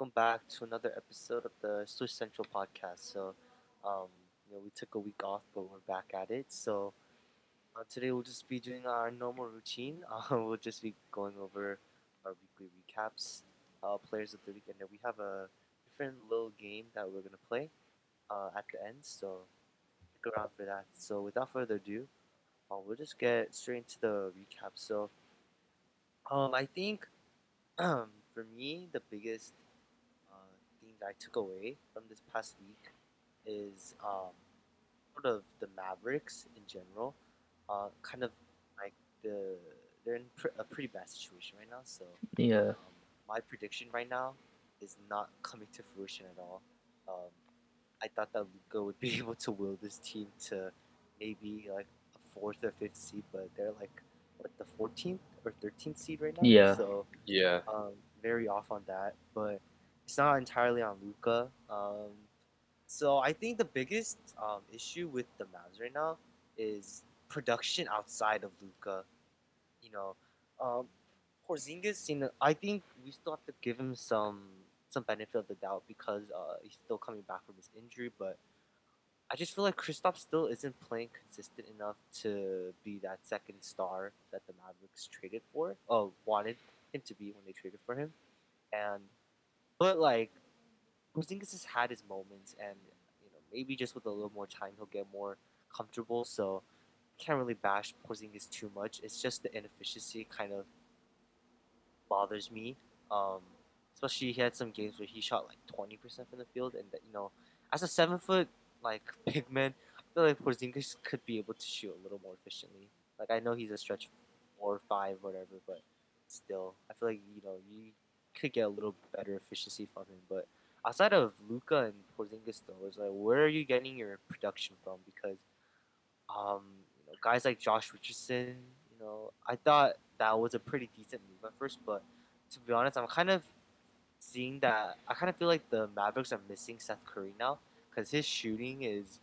welcome back to another episode of the Swiss Central podcast. So, um, you know, we took a week off, but we're back at it. So, uh, today we'll just be doing our normal routine. Uh, we'll just be going over our weekly recaps, uh, players of the week, and then we have a different little game that we're gonna play uh, at the end. So, stick around for that. So, without further ado, uh, we'll just get straight into the recap. So, um, I think for me, the biggest that I took away from this past week is um, sort of the Mavericks in general. Uh, kind of like the they're in pr- a pretty bad situation right now. So Yeah. um, my prediction right now is not coming to fruition at all. Um, I thought that Luka would be able to will this team to maybe like a fourth or fifth seed, but they're like what the 14th or 13th seed right now. Yeah. So Yeah. um, very off on that, but it's not entirely on Luka. Um, so I think the biggest um, issue with the Mavs right now is production outside of Luka. You know, um, Porzingis. You know, I think we still have to give him some some benefit of the doubt because uh, he's still coming back from his injury, but. I just feel like Kristaps still isn't playing consistent enough to be that second star that the Mavericks traded for. Oh, wanted him to be when they traded for him. And but like Porzingis has had his moments and you know, maybe just with a little more time he'll get more comfortable. So can't really bash Porzingis too much. It's just the inefficiency kind of bothers me. Um especially he had some games where he shot like twenty percent from the field and that you know, as a seven foot like big man, I feel like Porzingis could be able to shoot a little more efficiently. Like I know he's a stretch four or five, whatever, but still, I feel like you know you could get a little better efficiency from him. But outside of Luka and Porzingis, though, it's like where are you getting your production from? Because um, you know, guys like Josh Richardson, you know, I thought that was a pretty decent move at first, but to be honest, I'm kind of seeing that. I kind of feel like the Mavericks are missing Seth Curry now because his shooting is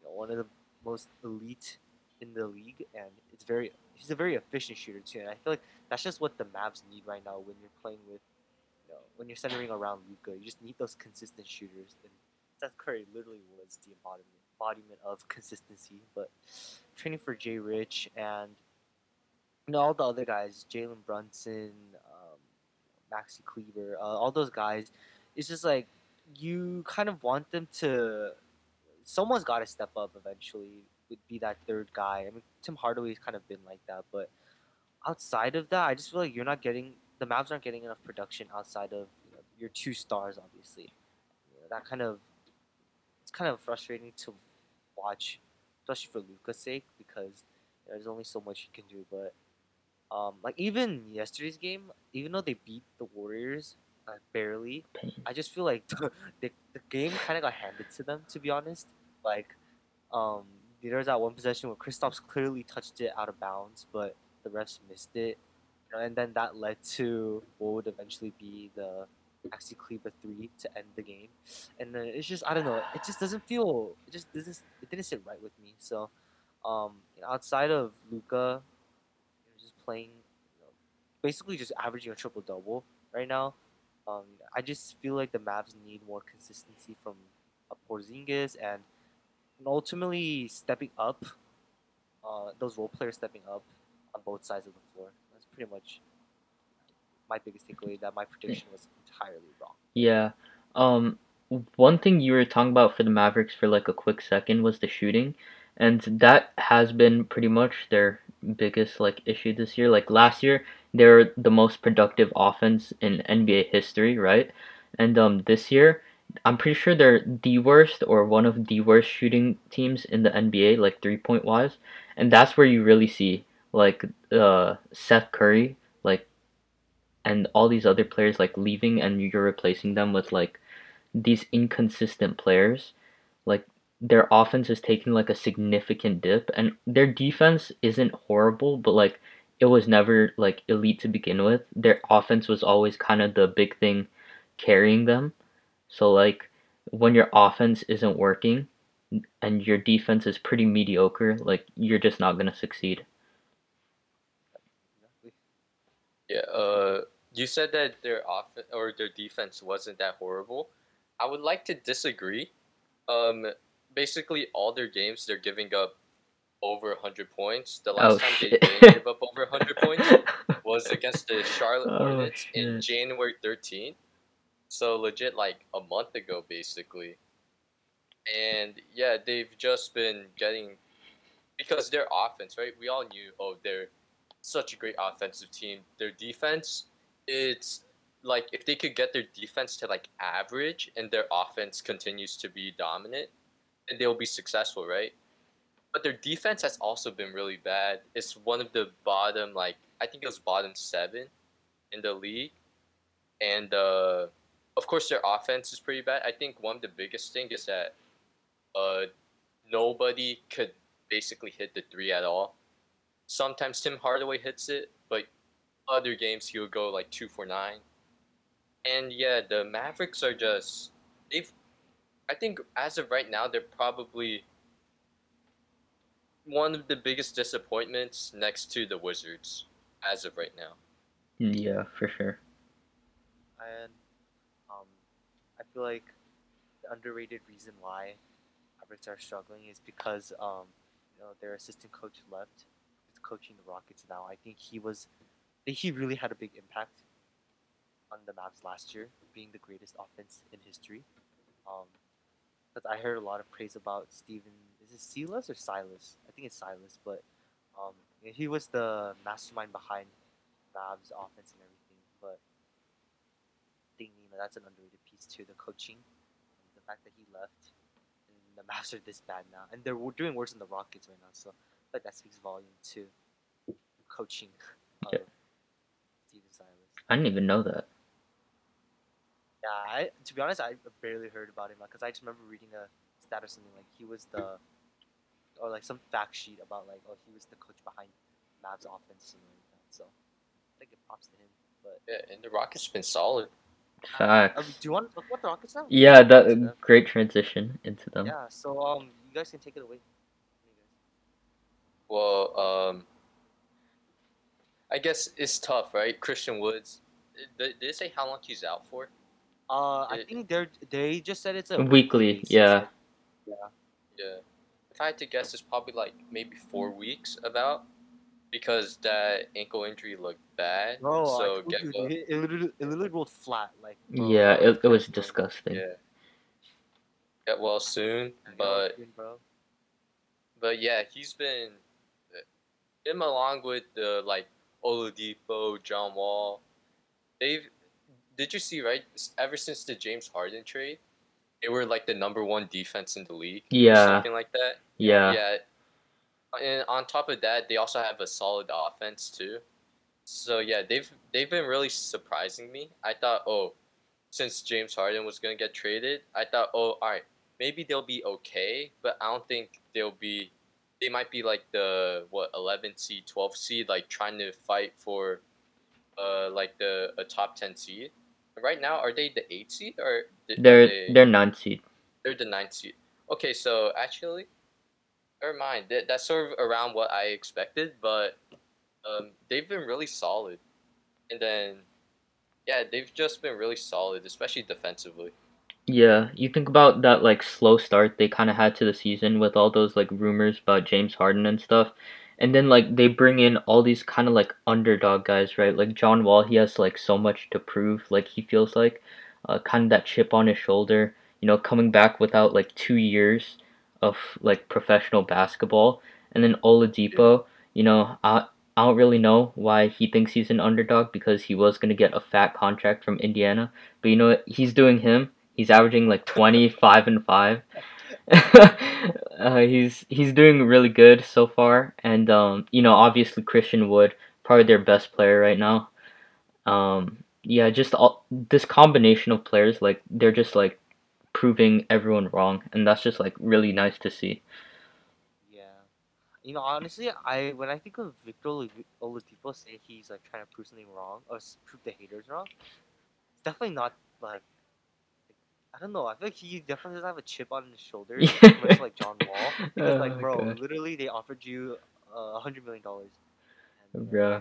you know, one of the most elite in the league, and it's very he's a very efficient shooter too. And I feel like that's just what the Mavs need right now when you're playing with, when you're centering around Luka. You just need those consistent shooters, and Seth Curry literally was the embodiment embodiment of consistency. But training for Jay Rich and you know all the other guys, Jalen Brunson, um, Maxi Kleber, uh, all those guys, it's just like you kind of want them to. Someone's got to step up eventually. Would be that third guy. I mean, Tim Hardaway's kind of been like that, but outside of that, I just feel like you're not getting the Mavs aren't getting enough production outside of you know, your two stars, obviously. You know, that kind of it's kind of frustrating to watch, especially for Luka's sake, because you know, there's only so much you can do. But um, like even yesterday's game, even though they beat the Warriors uh, barely, I just feel like the, the, the game kind of got handed to them. To be honest, like um, there was that one possession where Kristaps clearly touched it out of bounds, but the refs missed it, know, and then that led to what would eventually be the Maxi Kleber three to end the game, and then it's just I don't know, it just doesn't feel, it just doesn't, it didn't sit right with me. So, um, outside of Luka, you know, just playing, you know, basically just averaging a triple double right now. Um, I just feel like the Mavs need more consistency from a Porzingis and and ultimately stepping up, uh, those role players stepping up on both sides of the floor. Pretty much my biggest takeaway. That my prediction was entirely wrong. Yeah. Um, one thing you were talking about for the Mavericks for like a quick second was the shooting, and that has been pretty much their biggest like issue this year. Like last year, they were the most productive offense in NBA history, right? And um, this year, I'm pretty sure they're the worst or one of the worst shooting teams in the NBA, like three point wise. And that's where you really see like uh Seth Curry, like and all these other players like leaving and you're replacing them with like these inconsistent players. Like their offense is taking like a significant dip and their defense isn't horrible, but like it was never like elite to begin with. Their offense was always kind of the big thing carrying them. So like when your offense isn't working and your defense is pretty mediocre, like you're just not gonna succeed. Exactly. Yeah. Uh, you said that their offense or their defense wasn't that horrible. I would like to disagree. Um, basically all their games they're giving up over 100 points. The last Oh time shit. they didn't give up over 100 points was against the Charlotte Oh, Hornets in. January 13th. So legit like a month ago basically. And yeah, they've just been getting because their offense, right? We all knew oh they're such a great offensive team. Their defense it's like if they could get their defense to like average and their offense continues to be dominant, then they'll be successful, right? But their defense has also been really bad. It's one of the bottom, like I think it was bottom seven in the league, and uh, of course their offense is pretty bad. I think one of the biggest thing is that uh, nobody could basically hit the three at all. Sometimes Tim Hardaway hits it, but other games he'll go like two for nine. And yeah, the Mavericks are just they've I think as of right now they're probably one of the biggest disappointments next to the Wizards as of right now. Yeah, for sure. and um, I feel like the underrated reason why Mavericks are struggling is because um, you know their assistant coach left. Coaching the Rockets now. I think he was, he really had a big impact on the Mavs last year, being the greatest offense in history. Um, but I heard a lot of praise about Stephen. Is it Silas or Silas? I think it's Silas, but um, he was the mastermind behind Mavs offense and everything. But I think you know that's an underrated piece too. The coaching, the fact that he left, and the Mavs are this bad now, and they're doing worse than the Rockets right now. So I feel like that speaks volume to the coaching of Yeah. Stephen I didn't even know that. Yeah, I to be honest, I barely heard about him because I just remember reading a stat or something like he was the, or like some fact sheet about like oh he was the coach behind Mavs offense and like that. So I think it props to him. But Yeah, and the Rockets been solid. Facts. um, do you want to talk about the Rockets now? Yeah, Yeah. that great transition into them. Yeah. So um, you guys can take it away. Well, um, I guess it's tough, right? Christian Woods. Did, did it say how long he's out for? Uh, I It- think they're they just said it's a Weekly, basis, yeah. yeah. Yeah. If I had to guess, it's probably like maybe four weeks about because that ankle injury looked bad. Bro, I so told get you, well. it, it, literally, it literally rolled flat. Like bro, Yeah, it, it was disgusting. Yeah. Get well soon, but but yeah, he's been him along with the like Oladipo, John Wall. They've did you see right? Ever since the James Harden trade, they were like the number one defense in the league. Yeah. something like that. Yeah. Yeah. And on top of that, they also have a solid offense too. So yeah, they've they've been really surprising me. I thought, oh, since James Harden was gonna get traded, I thought, oh, all right, maybe they'll be okay, but I don't think they'll be. They might be like the what 11 seed, 12 seed, like trying to fight for, uh, like the a top 10 seed. Right now, are they the eight seed or th- are They're they- they're nine seed. they're the ninth seed. Okay, so actually, never mind. That, that's sort of around what I expected, but um, they've been really solid. And then, yeah, they've just been really solid, especially defensively. Yeah, you think about that like slow start they kind of had to the season with all those like rumors about James Harden and stuff. And then like they bring in all these kind of like underdog guys, right? Like John Wall, he has like so much to prove, like he feels like uh, kind of that chip on his shoulder, you know, coming back without like 2 years of like professional basketball. And then Oladipo, you know, I I don't really know why he thinks he's an underdog because he was going to get a fat contract from Indiana. But you know what? He's doing him. He's averaging like 25 and 5. uh, he's he's doing really good so far and um you know obviously Christian Wood probably their best player right now. Um yeah, just all this combination of players like they're just like proving everyone wrong and that's just like really nice to see. Yeah. You know, honestly, I when I think of Victor Olad- Oladipo saying he's like trying to prove something wrong or prove the haters wrong, it's definitely not like. I don't know. I feel like he definitely doesn't have a chip on his shoulder, much like John Wall. Because Oh like, bro, God. literally they offered you uh, a hundred million dollars. And, uh,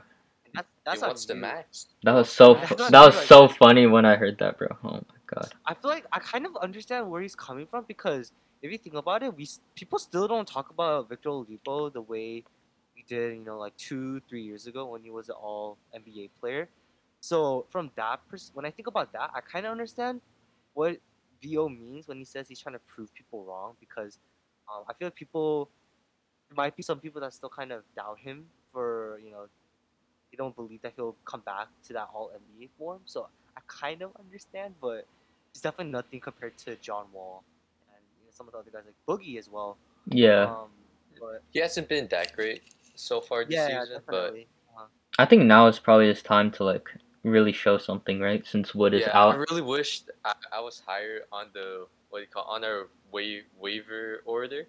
That's, he that's on the max. That was so fu- that was like- so funny when I heard that, bro. Oh my god. I feel like I kind of understand where he's coming from because if you think about it, we people still don't talk about Victor Oladipo the way we did, you know, like two, three years ago when he was an All NBA player. So from that, pers- when I think about that, I kind of understand what Vo means when he says he's trying to prove people wrong because um, I feel like people there might be some people that still kind of doubt him for you know they don't believe that he'll come back to that All NBA form. So I kind of understand, but it's definitely nothing compared to John Wall and you know, some of the other guys like Boogie as well. Yeah. Um, but He hasn't been that great so far this yeah, yeah, season, but definitely. Uh, I think now is probably his time to like really show something, right? Since Wood is yeah, I really wished I, I was higher on the what do you call on our wa- waiver order,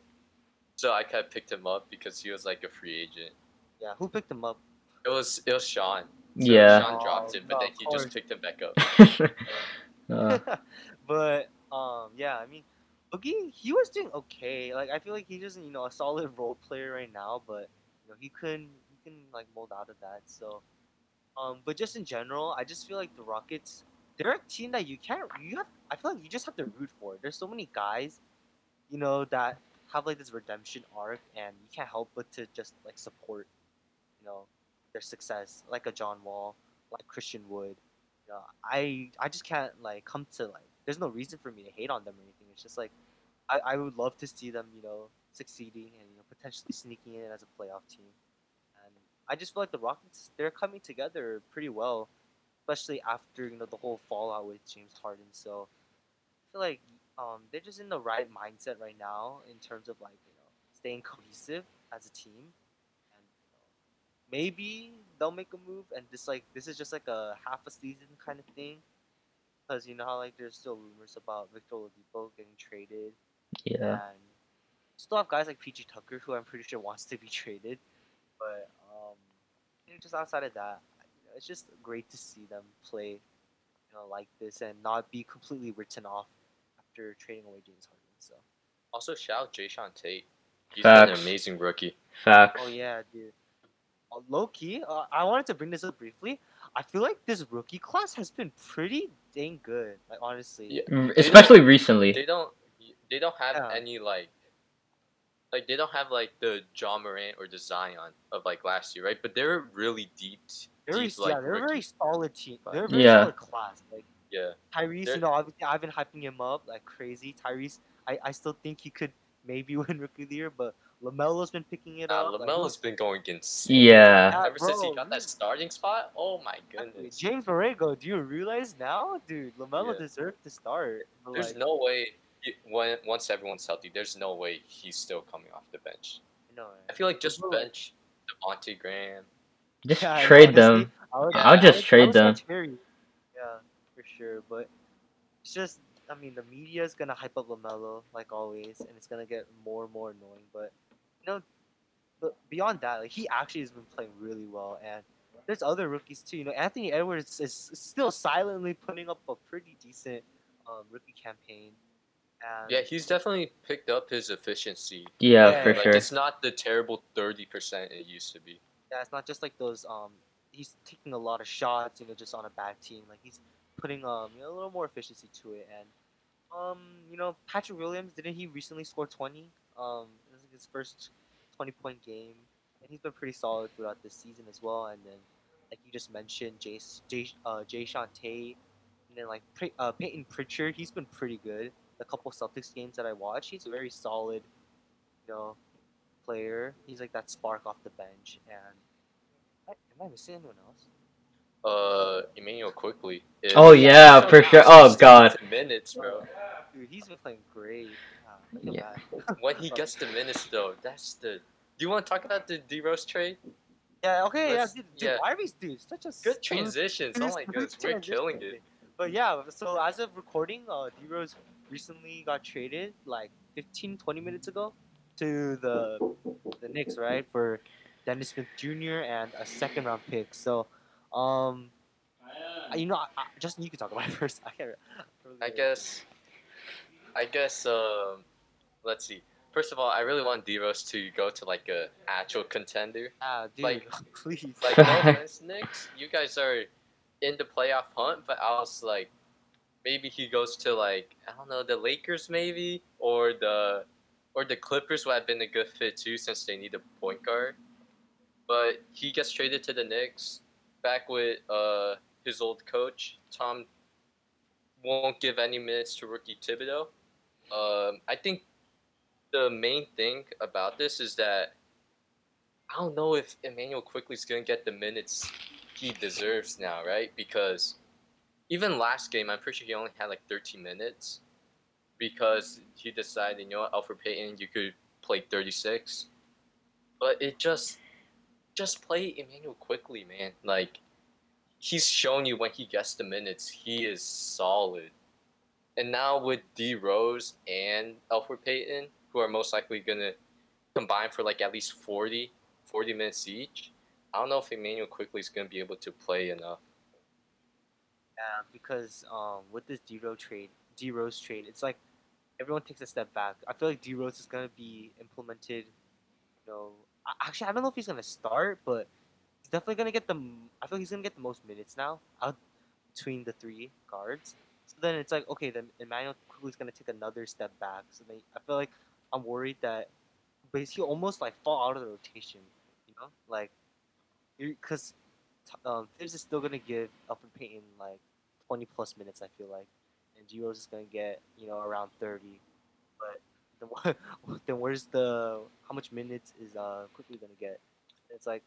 so I could have picked him up because he was like a free agent. yeah, who picked him up? It was it was Sean. So Yeah. Sean dropped him, but Oh, then he just picked him back up. uh, but um, yeah, I mean, Boogie, he was doing okay. Like I feel like he's just you know a solid role player right now, but you know he couldn't he can like mold out of that. So, um, but just in general, I just feel like the Rockets, they're a team that you can't you have. I feel like you just have to root for. There's so many guys, you know, that have like this redemption arc, and you can't help but to just like support, you know, their success. Like a John Wall, like Christian Wood. You know, I I just can't like come to like. There's no reason for me to hate on them or anything. It's just like, I, I would love to see them, you know, succeeding and you know potentially sneaking in as a playoff team. I just feel like the Rockets they're coming together pretty well, especially after you know the whole fallout with James Harden. So I feel like um, they're just in the right mindset right now in terms of like you know staying cohesive as a team, and you know, maybe they'll make a move. And this like this is just like a half a season kind of thing, because you know how like there's still rumors about Victor Oladipo getting traded, yeah. and still have guys like PG Tucker who I'm pretty sure wants to be traded, but you know, just outside of that, you know, it's just great to see them play, you know, like this and not be completely written off after trading away James Harden. So. Also, shout out Jae'Sean Tate. He's been an amazing rookie. Facts. Oh yeah, dude. Uh, low key, uh, I wanted to bring this up briefly. I feel like this rookie class has been pretty dang good. Like honestly. Yeah. Mm, Especially recently. They don't. They don't have Yeah. any like. Like they don't have like the Ja Morant or the Zion of like last year, right? But they're really deep. They're very, deep, like, yeah, they're a very solid team. They're a very Yeah. solid class. Like Yeah. Tyrese, They're- you know, obviously I've been hyping him up like crazy. Tyrese, I, I still think he could maybe win rookie of the year, but Lamelo's been picking it Uh, up. like, Lamelo's been going insane. Yeah. Yeah, Ever since he got that starting spot, oh my Exactly. goodness. James Borrego, do you realize now, dude? Lamelo Yeah. deserved to start. There's like, no way. He- When once everyone's healthy, there's no way he's still coming off the bench. no, I feel like just Bro. bench Devonte' Graham. Just Yeah, I know, trade honestly, them. I would, Yeah. I'll I just would- I trade would them. Terry. Yeah, for sure. But it's just, I mean, the media is gonna hype up Lamelo like always, and it's gonna get more and more annoying. But you know, but beyond that, like he actually has been playing really well, and there's other rookies too. You know, Anthony Edwards is still silently putting up a pretty decent um, rookie campaign. And Yeah, he's definitely picked up his efficiency. Yeah, Yeah, for Like sure. it's not the terrible thirty percent it used to be. yeah, it's not just like those. Um, he's taking a lot of shots, you know, just on a bad team. Like he's putting um, you know, a little more efficiency to it. And um, you know, Patrick Williams didn't he recently score twenty? Um, this is his first twenty point game, and he's been pretty solid throughout this season as well. And then, like you just mentioned, Jay Jay uh, Jae'Sean Tate, and then like uh, Payton Pritchard, he's been pretty good. The couple Celtics games that I watched, he's a very solid, you know, player. He's like that spark off the bench. And am I, am I missing anyone else? Uh, Immanuel Quickley. Oh, yeah, for sure. Oh, God. Minutes, bro. Dude, he's been playing great. Ah, Yeah. When he gets the minutes, though, that's the. Do you want to talk about the D Rose trade? Yeah, okay, yeah, Let's- dude, dude yeah. Ivy's dude, such a Good smooth- transitions. Oh smooth my goodness, we're killing it. But yeah, so as of recording, uh, D Rose recently got traded like 15, 20 minutes ago to the the Knicks, right, for Dennis Smith Jr. and a second round pick. So, um, I- you know, I, I, Justin, you can talk about it first. I can't. I guess. I guess. Um, let's see. first of all, I really want D Rose to go to like a actual contender. Ah, dude, Like- please. Like no offense, Knicks, you guys are in the playoff hunt, but I was like, maybe he goes to like I don't know the Lakers maybe or the or the Clippers would have been a good fit too since they need a point guard. But he gets traded to the Knicks, back with uh his old coach Tom. Won't give any minutes to rookie Thibodeau. Um, I think the main thing about this is that I don't know if Immanuel Quickley is gonna get the minutes he deserves now, right? Because even last game, I'm pretty sure he only had like 13 minutes because he decided, you know, Elfrid Payton, you could play 36. But it just, just play Immanuel Quickley, man. Like, he's shown you when he gets the minutes, he is solid. And now with D Rose and Elfrid Payton, who are most likely gonna combine for like at least 40, 40 minutes each. I don't know if Immanuel Quickley is gonna be able to play enough. Yeah, because um, with this D Rose trade, D Rose trade, it's like everyone takes a step back. I feel like D Rose is gonna be implemented. You know, actually, I don't know if he's gonna start, but he's definitely gonna get the. I feel like he's gonna get the most minutes now out between the three guards. So then it's like, okay, then Immanuel Quickley's gonna take another step back. So then I feel like I'm worried that basically almost like fall out of the rotation. You know, like, because um, Thibs is still gonna give Elfrid Payton like 20 plus minutes. I feel like, and G Rose is gonna get you know around 30. But then then where's the how much minutes is uh Quickley gonna get? It's like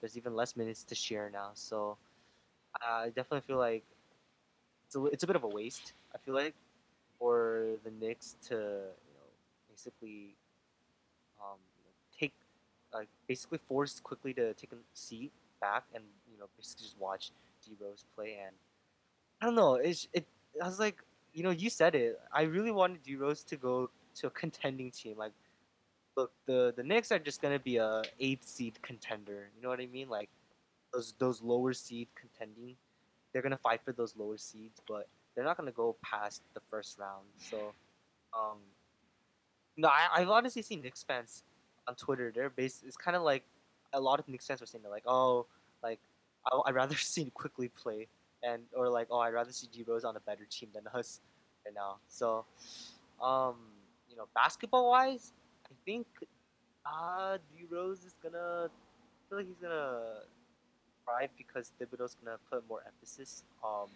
there's even less minutes to share now. So I definitely feel like it's a, it's a bit of a waste. I feel like for the Knicks to you know basically um, take like basically force Quickley to take a seat back and know basically just watch D Rose play and I don't know it's it I was like you know you said it I really wanted D Rose to go to a contending team like look the the Knicks are just gonna be a eighth seed contender you know what I mean? Like those those lower seed contending they're gonna fight for those lower seeds but they're not gonna go past the first round so um no I, I've honestly seen Knicks fans on Twitter they're based it's kind of like a lot of Knicks fans were saying they're like, oh, like I, I'd rather see Quickley play, and or like, oh, I'd rather see D Rose on a better team than us right now. So, um, you know, basketball wise, I think uh D Rose is gonna I feel like he's gonna thrive because Thibodeau's gonna put more emphasis um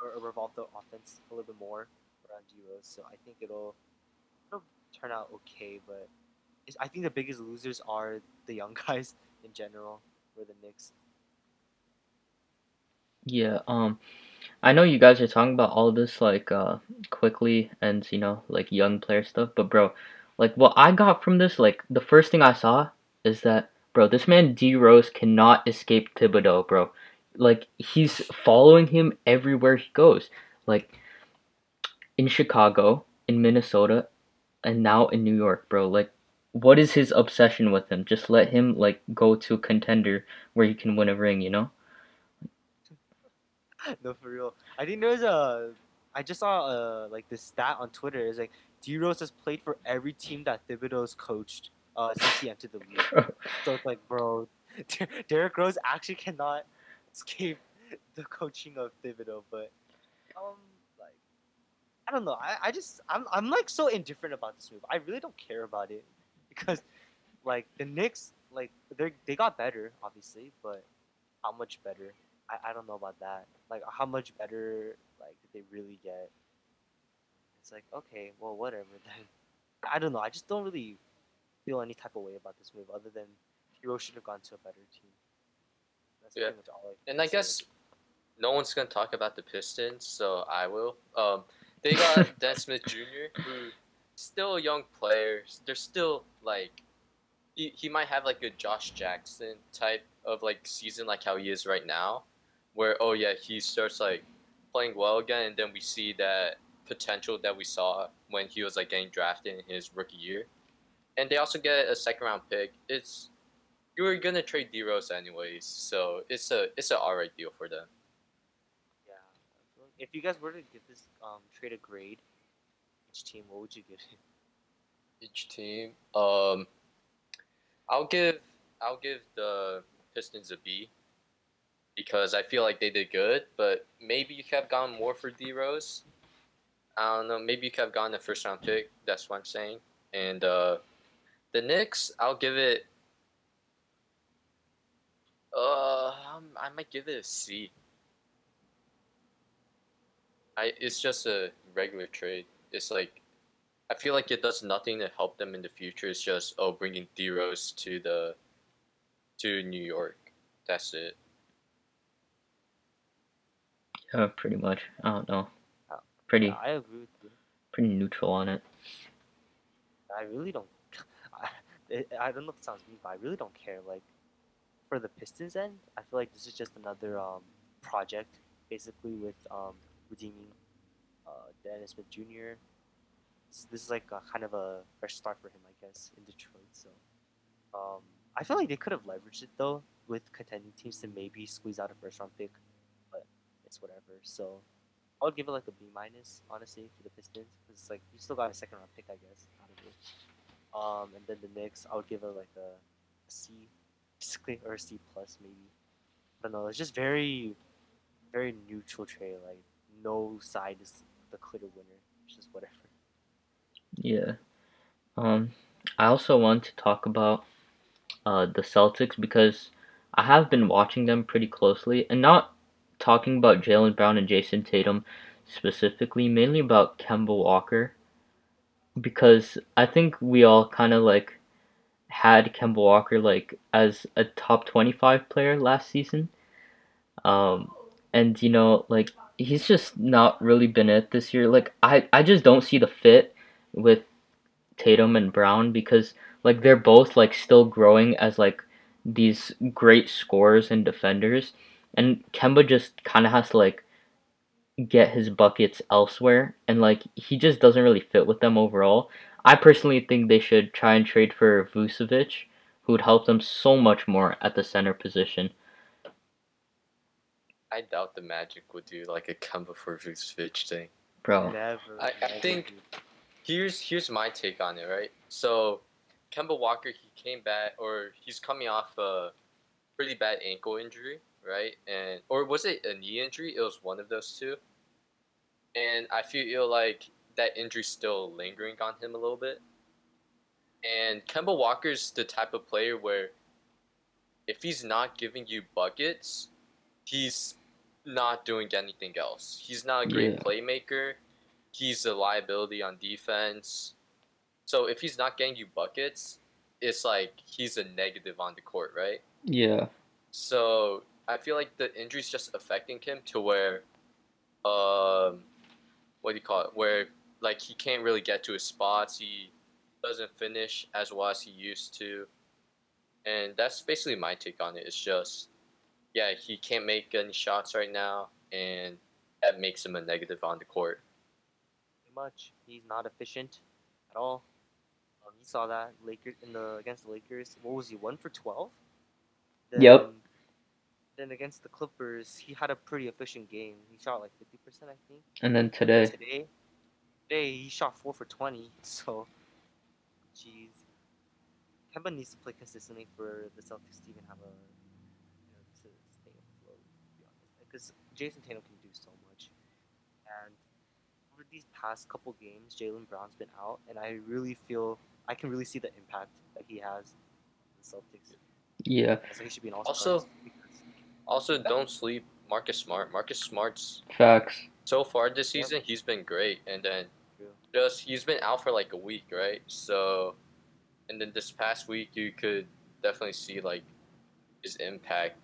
or, or revolve the offense a little bit more around D Rose. So I think it'll it'll turn out okay, but I think the biggest losers are the young guys in general, for the Knicks. Yeah, um, I know you guys are talking about all this like uh Quickley and you know like young player stuff, but bro, like what I got from this, like the first thing I saw is that bro, this man D Rose cannot escape Thibodeau, bro. Like he's following him everywhere he goes. Like in Chicago, in Minnesota, and now in New York, bro. Like what is his obsession with him? Just let him like go to a contender where he can win a ring, you know? no, for real. I think there's a. I just saw uh like this stat on Twitter. It's like D Rose has played for every team that Thibodeau's coached uh since he entered the league. So it's like, bro, Derrick Rose actually cannot escape the coaching of Thibodeau. But um, like, I don't know. I, I just I'm I'm like so indifferent about this move. I really don't care about it because like the Knicks like they they got better obviously, but how much better? I, I don't know about that. Like how much better like did they really get? It's like okay, well whatever then. I don't know. I just don't really feel any type of way about this move other than Hero should have gone to a better team. That's Yeah. pretty much all. I And I guess no one's gonna talk about the Pistons, so I will. Um, they got Dan Smith Jr., who still a young player. They're still like he, he might have like a Josh Jackson type of like season like how he is right now, where oh yeah he starts like playing well again, and then we see that potential that we saw when he was like getting drafted in his rookie year, and they also get a second round pick. It's you were gonna trade D Rose anyways, so it's a it's a alright deal for them. Yeah. Like If you guys were to give this um trade a grade, each team, what would you give it? Each team. Um, I'll give I'll give the Pistons a B because I feel like they did good, but maybe you could have gone more for D Rose. I don't know. Maybe you could have gone the first round pick. That's what I'm saying. And uh, the Knicks, I'll give it. Uh, um, I might give it a C. I it's just a regular trade. It's like, I feel like it does nothing to help them in the future. It's just oh, bringing D Rose to the, to New York. That's it. Yeah, pretty much. I don't know. Uh, Pretty Yeah, I agree with you. pretty neutral on it. I really don't. I, I don't know if it sounds mean, but I really don't care. Like, for the Pistons end, I feel like this is just another um project, basically with um redeeming uh Dennis Smith Jr. This, this is like a kind of a fresh start for him, I guess, in Detroit. So, um, I feel like they could have leveraged it though with contending teams to maybe squeeze out a first round pick, whatever. So. I would give it like a B minus, honestly, for the Pistons, because it's like you still got a second round pick, I guess, out of it. Um, and then the Knicks, I would give it like a C, basically, or a C plus maybe. I don't know. It's just very, very neutral trade. Like no side is the clear winner. It's just whatever. Yeah. Um, I also want to talk about uh, the Celtics because I have been watching them pretty closely and not talking about Jaylen Brown and Jayson Tatum specifically, mainly about Kemba Walker because I think we all kind of like had Kemba Walker like as a top 25 player last season. Um, and you know, like he's just not really been it this year. Like I I just don't see the fit with Tatum and Brown because like they're both like still growing as like these great scorers and defenders and Kemba just kind of has to like get his buckets elsewhere and like he just doesn't really fit with them overall. I personally think they should try and trade for Vucevic who would help them so much more at the center position. I doubt the Magic would do like a Kemba for Vucevic thing. Bro. Never. I- I think- Here's here's my take on it, right? So, Kemba Walker, he came back, or he's coming off a pretty bad ankle injury, right? And or was it a knee injury? It was one of those two. And I feel like that injury's still lingering on him a little bit. And Kemba Walker's the type of player where if he's not giving you buckets, he's not doing anything else. He's not a great Yeah. playmaker. He's a liability on defense. So if he's not getting you buckets, it's like he's a negative on the court, right? Yeah. So I feel like the injury's just affecting him to where, um, what do you call it? Where like he can't really get to his spots. He doesn't finish as well as he used to, and that's basically my take on it. It's just, yeah, he can't make any shots right now, and that makes him a negative on the court. Pretty much. He's not efficient at all. Um, you saw that Lakers in the against the Lakers. What was he? One for twelve. Yep. Then against the Clippers, he had a pretty efficient game. He shot like fifty percent, I think. And then today, Today, today he shot four for twenty. So, jeez, Kemba needs to play consistently for the Celtics to even have a, you know, to stay afloat. To be honest, because Jayson Tatum can do so much, and over these past couple games, Jaylen Brown's been out, and I really feel I can really see the impact that he has on the Celtics. yeah, So he should be an all Also- Also, don't sleep. Marcus Smart. Marcus Smart's facts. so far this season he's been great. And then just he's been out for like a week right? So and then this past week you could definitely see like his impact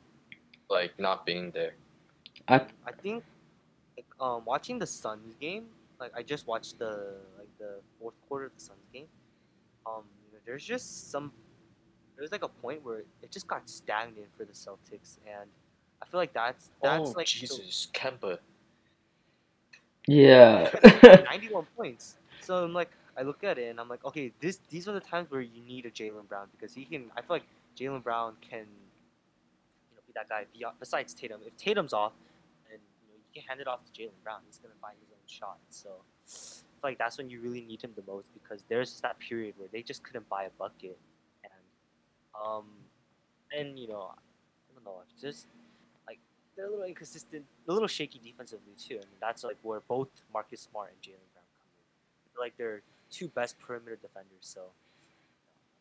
like not being there. I think like, um watching the Suns game, like I just watched the like the fourth quarter of the Suns game. Um, you know, there's just some there's like a point where it just got stagnant for the Celtics, and I feel like that's that's oh like the- jesus kemba Yeah. 91 points. So I'm like, I look at it and I'm like, okay, this these are the times where you need a Jaylen Brown because he can. I feel like Jaylen Brown can, you know, be that guy. Beyond, besides Tatum, if Tatum's off, and you know you can hand it off to Jaylen Brown. He's gonna find his own shot. So feel like that's when you really need him the most because there's just that period where they just couldn't buy a bucket, and um, and you know, I don't know, just like they're a little inconsistent, a little shaky defensively too, and that's like where both Marcus Smart and Jaylen Brown come in. Like they're two best perimeter defenders, so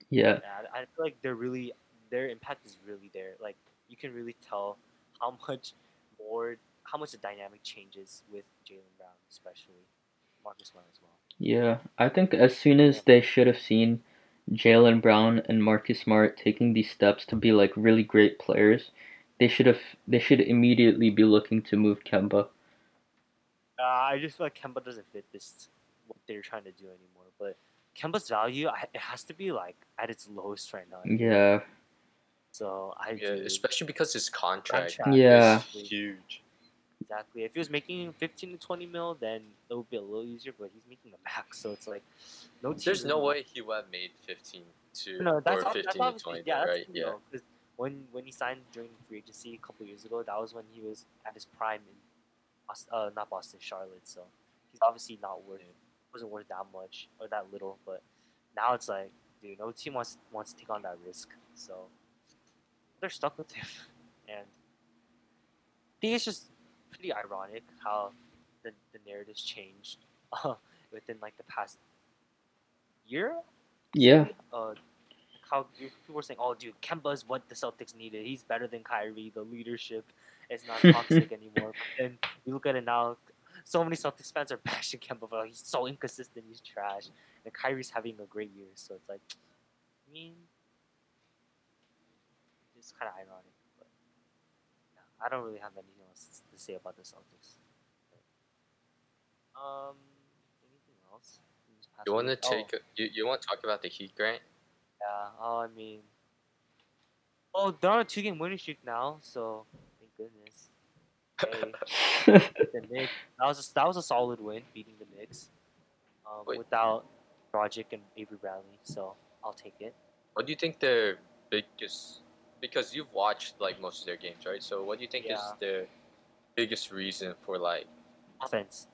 Yeah. yeah, I, I feel like they're really their impact is really there. Like you can really tell how much more, how much the dynamic changes with Jaylen Brown, especially Marcus Smart as well. Yeah, I think as soon as they should have seen Jaylen Brown and Marcus Smart taking these steps to be like really great players, they should have they should immediately be looking to move Kemba. Uh, I just feel like Kemba doesn't fit this what they're trying to do anymore. But Kemba's value, it has to be like at its lowest right now. Yeah. So I Yeah, do especially because his contract, Contract Yeah. is huge. exactly. If he was making fifteen to twenty mil, then it would be a little easier. But he's making the max, so it's like no. There's no way he would have made 15 to No, that's, or ob- 15 to obviously 20, yeah, right? true, Yeah. though, 'cause when when he signed during free agency a couple years ago, that was when he was at his prime in, Bos- uh, not Boston, Charlotte. So he's obviously not worth wasn't worth that much or that little. But now it's like, dude, no team wants wants to take on that risk. So they're stuck with him, and I think it's just pretty ironic how the the narratives changed uh, within like the past year Yeah. uh, how people were saying, "Oh, dude, Kemba is what the Celtics needed. He's better than Kyrie. The leadership is not toxic anymore." And then you look at it now. So many Celtics fans are bashing Kemba for he's so inconsistent. He's trash. And Kyrie's having a great year, so it's like, I mean, it's kind of ironic. But yeah, I don't really have anything else to say about the Celtics. Um, anything else? from this past You want to week? Oh. take? a- You, you want to talk about the Heat, Grant? Yeah, oh, I mean, oh, they're on a two-game winning streak now, so thank goodness. Hey, the Knicks, that was a, that was a solid win, beating the Knicks, um, Wait. without Dragic and Avery Bradley. So I'll take it. What do you think their biggest? Because you've watched like most of their games, right? So what do you think is Yeah. their biggest reason for like? Offense.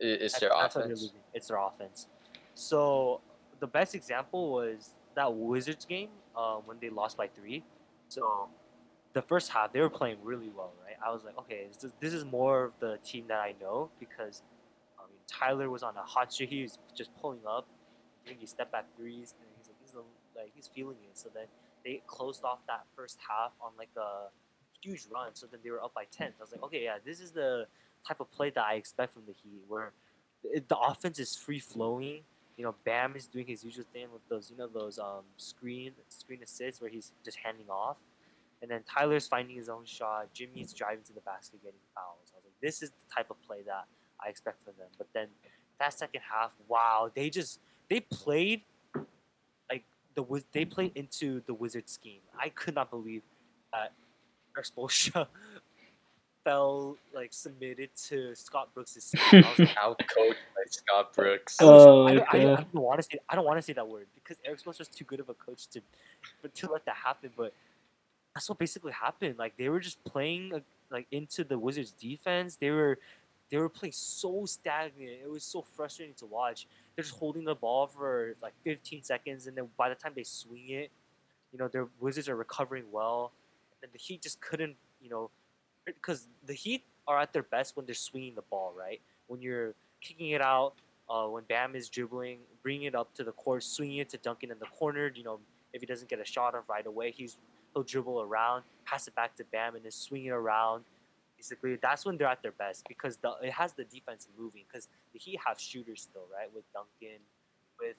i- Is their that's offense? It's their offense. So the best example was that Wizards game um, when they lost by three. So the first half they were playing really well, right? I was like, okay, this is, this is more of the team that I know because I mean Tyler was on a hot streak. He was just pulling up, doing these step back threes, and he's like, he's a, like he's feeling it. So then they closed off that first half on like a huge run. So then they were up by ten. So I was like, okay, yeah, this is the type of play that I expect from the Heat, where the offense is free flowing. You know, Bam is doing his usual thing with those, you know, those um screen screen assists where he's just handing off, and then Tyler's finding his own shot. Jimmy's driving to the basket, getting fouls. I was like, this is the type of play that I expect from them. But then that second half, wow, they just they played like the they played into the Wizard scheme. I could not believe that Expulsion fell like submitted to Scott Brooks' scheme. I was like, Out coached by Scott Brooks. Oh, I, don't- I, okay. I don't want to say I don't want to say that word because Erik Spoelstra's too good of a coach to but to let that happen. But that's what basically happened. Like they were just playing uh, like into the Wizards' defense. They were they were playing so stagnant. It was so frustrating to watch. They're just holding the ball for like 15 seconds, and then by the time they swing it, you know their Wizards are recovering well, and the Heat just couldn't, you know, because the Heat are at their best when they're swinging the ball, right? When you're kicking it out, uh, when Bam is dribbling, bringing it up to the court, swinging it to Duncan in the corner. You know, if he doesn't get a shot off right away, he's he'll dribble around, pass it back to Bam, and then swing it around. Basically, that's when they're at their best because the it has the defense moving. Because the Heat have shooters still, right? With Duncan, with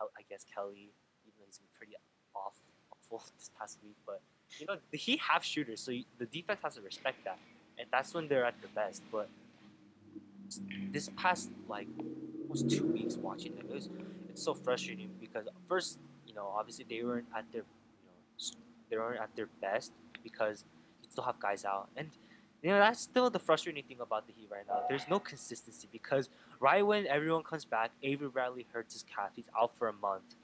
I guess Kelly, even though he's been pretty off awful this past week, but you know the Heat have shooters, so the defense has to respect that, and that's when they're at their best. But this past like almost two weeks watching them, it was it's so frustrating because uh, first, you know, obviously they weren't at their, you know, they weren't at their best because you still have guys out, and you know that's still the frustrating thing about the Heat right now. There's no consistency because right when everyone comes back, Avery Bradley hurts his calf. He's out for a month.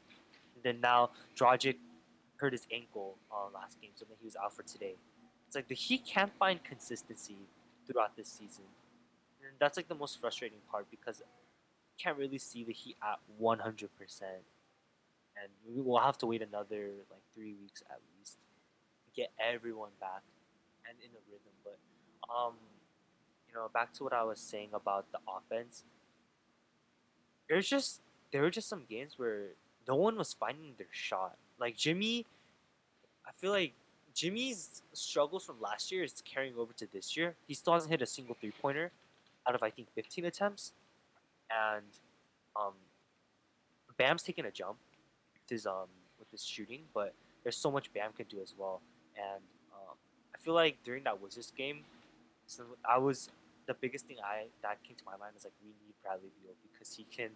And then now Dragic hurt his ankle uh, last game, so then he was out for today. It's like the Heat can't find consistency throughout this season, and that's like the most frustrating part because you can't really see the Heat at one hundred percent, and we will have to wait another like three weeks at least to get everyone back and in a rhythm. But um, you know, back to what I was saying about the offense. There's just there were just some games where no one was finding their shot. Like Jimmy, I feel like Jimmy's struggles from last year is carrying over to this year. He still hasn't hit a single three pointer out of I think 15 attempts, and um, Bam's taking a jump with his um with his shooting, but there's so much Bam can do as well. And um, I feel like during that Wizards game, so I was the biggest thing I that came to my mind is like we need Bradley Beal because he can,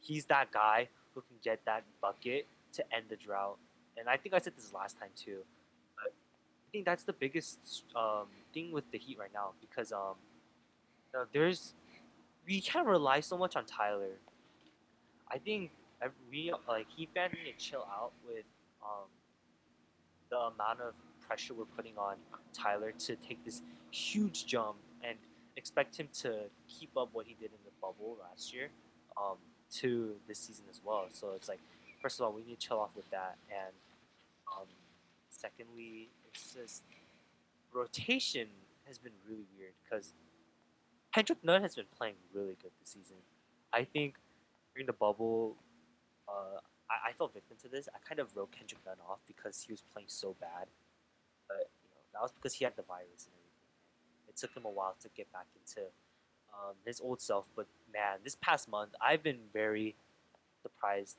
he's that guy who can get that bucket to end the drought. And I think I said this last time too, but I think that's the biggest um, thing with the Heat right now because um, know, there's we can't rely so much on Tyler. I think we like Heat fans need to chill out with um, the amount of pressure we're putting on Tyler to take this huge jump and expect him to keep up what he did in the bubble last year um, to this season as well. So it's like, first of all, we need to chill off with that, and um, secondly, it's just rotation has been really weird because Kendrick Nunn has been playing really good this season. I think during the bubble, uh, I, I fell victim to this. I kind of wrote Kendrick Nunn off because he was playing so bad, but you know that was because he had the virus and everything. It took him a while to get back into um, his old self. But man, this past month, I've been very surprised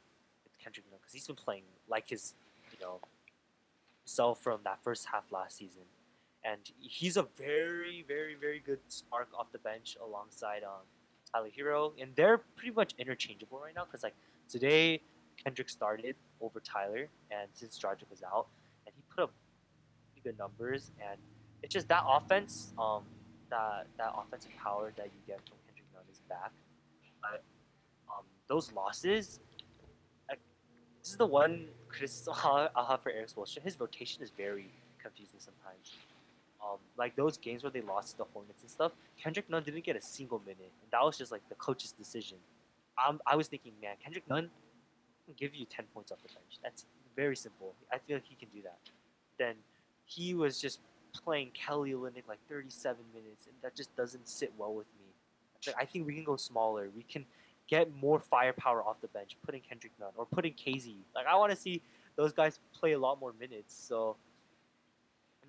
Kendrick Nunn because he's been playing like his, you know, self from that first half last season, and he's a very, very, very good spark off the bench alongside um, Tyler Herro, and they're pretty much interchangeable right now because like today Kendrick started over Tyler, and since Dragic was out, and he put up good numbers, and it's just that offense, um, that that offensive power that you get from Kendrick Nunn is back. But um, those losses, is the one criticism I'll have for Erik Spoelstra. His rotation is very confusing sometimes. Um, like those games where they lost to the Hornets and stuff, Kendrick Nunn didn't get a single minute, and that was just like the coach's decision. I was thinking, man, Kendrick Nunn can give you ten points off the bench. That's very simple. I feel like he can do that. Then he was just playing Kelly Olynyk like 37 minutes, and that just doesn't sit well with me. Like, I think we can go smaller. We can get more firepower off the bench, putting Kendrick Nunn or putting KZ. Like I want to see those guys play a lot more minutes. So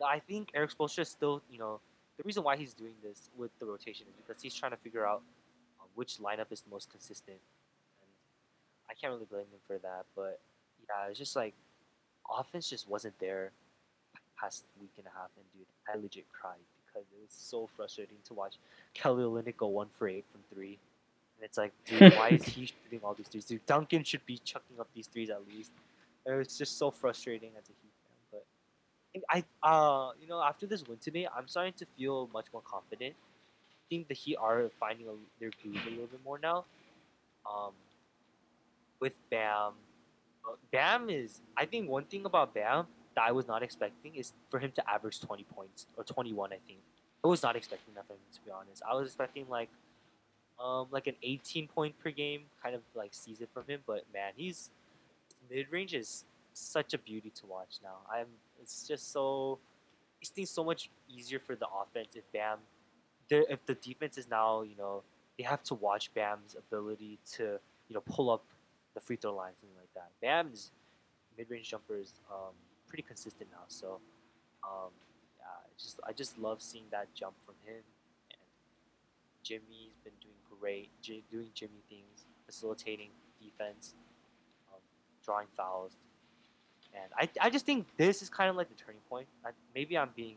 I think Erik Spoelstra still, you know, the reason why he's doing this with the rotation is because he's trying to figure out uh, which lineup is the most consistent. And I can't really blame him for that. But yeah, it's just like offense just wasn't there past week and a half, and dude, I legit cried because it was so frustrating to watch Kelly Olynyk go one for eight from three. And it's like, dude, why is he shooting all these threes? Dude, Duncan should be chucking up these threes at least. It was just so frustrating as a Heat fan. But I, uh, you know, after this win today, I'm starting to feel much more confident. I think the Heat are finding a, their groove a little bit more now. Um, with Bam, uh, Bam is. I think one thing about Bam that I was not expecting is for him to average 20 points or 21. I think I was not expecting that from him to be honest. I was expecting like, um, like an 18 point per game kind of like season from him. But man, he's mid range is such a beauty to watch now. I'm. It's just so. It's things so much easier for the offense if Bam, if the defense is now you know they have to watch Bam's ability to you know pull up the free throw line something like that. Bam's mid range jumpers um, pretty consistent now. So um, yeah, just I just love seeing that jump from him. And Jimmy's been doing great, J- doing Jimmy things, facilitating defense, um, drawing fouls. And I, I just think this is kind of like the turning point. I, maybe I'm being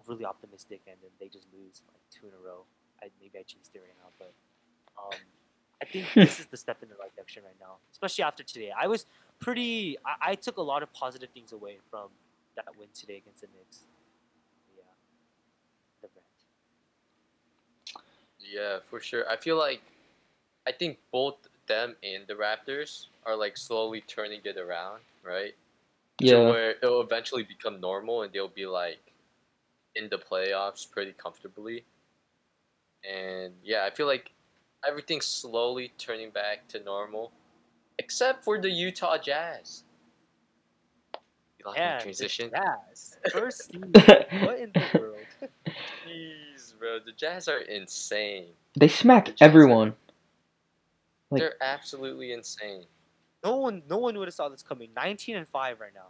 overly optimistic, and then they just lose like two in a row. I, maybe I jinxed it right now, but um, I think this is the step in the right direction right now, especially after today. I was pretty. I, I took a lot of positive things away from that win today against the Knicks. Yeah, the rant. Yeah, for sure. I feel like I think both them and the Raptors are like slowly turning it around, right? To Yeah. where it'll eventually become normal and they'll be like in the playoffs pretty comfortably. And yeah, I feel like everything's slowly turning back to normal, except for the Utah Jazz. You like Yeah, my the transition? Jazz. First seed. what in the world? Jeez, bro, the Jazz are insane. They smack Jazz are- everyone. Like- They're absolutely insane. No one, no one would have saw this coming. 19 and five right now.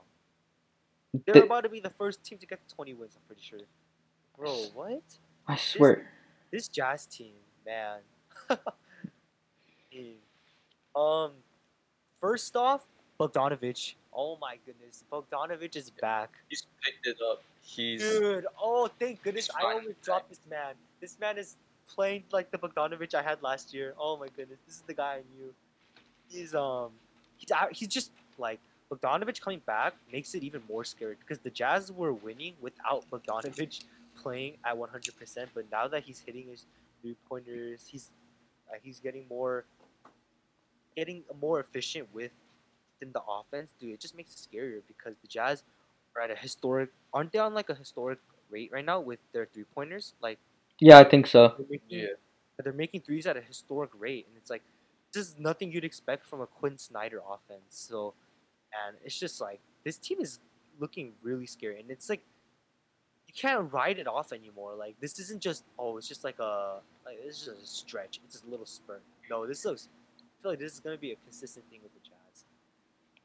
They're They- about to be the first team to get to 20 wins. I'm pretty sure. Bro, what? I swear. This Jazz team, man. Um, first off, Bogdanovich. Oh my goodness, Bogdanovich is back. He's picked it up. He's Dude, oh thank goodness I almost dropped this man. This man is playing like the Bogdanovich I had last year. Oh my goodness, this is the guy I knew. He's um, he's out- he's just like Bogdanovich coming back makes it even more scary because the Jazz were winning without Bogdanovich playing at 100%. But now that he's hitting his three pointers, he's uh, he's getting more getting more efficient with in the offense, dude. It just makes it scarier because the Jazz are at a historic aren't they on like a historic rate right now with their three pointers? Like Yeah, I think so. they're making, yeah. they're making threes at a historic rate, and it's like this is nothing you'd expect from a Quin Snyder offense. So, and it's just like this team is looking really scary, and it's like you can't ride it off anymore. Like this isn't just oh, it's just like a like this is just a stretch. It's just a little spurt. No, this looks. I feel like this is gonna be a consistent thing with the Jazz.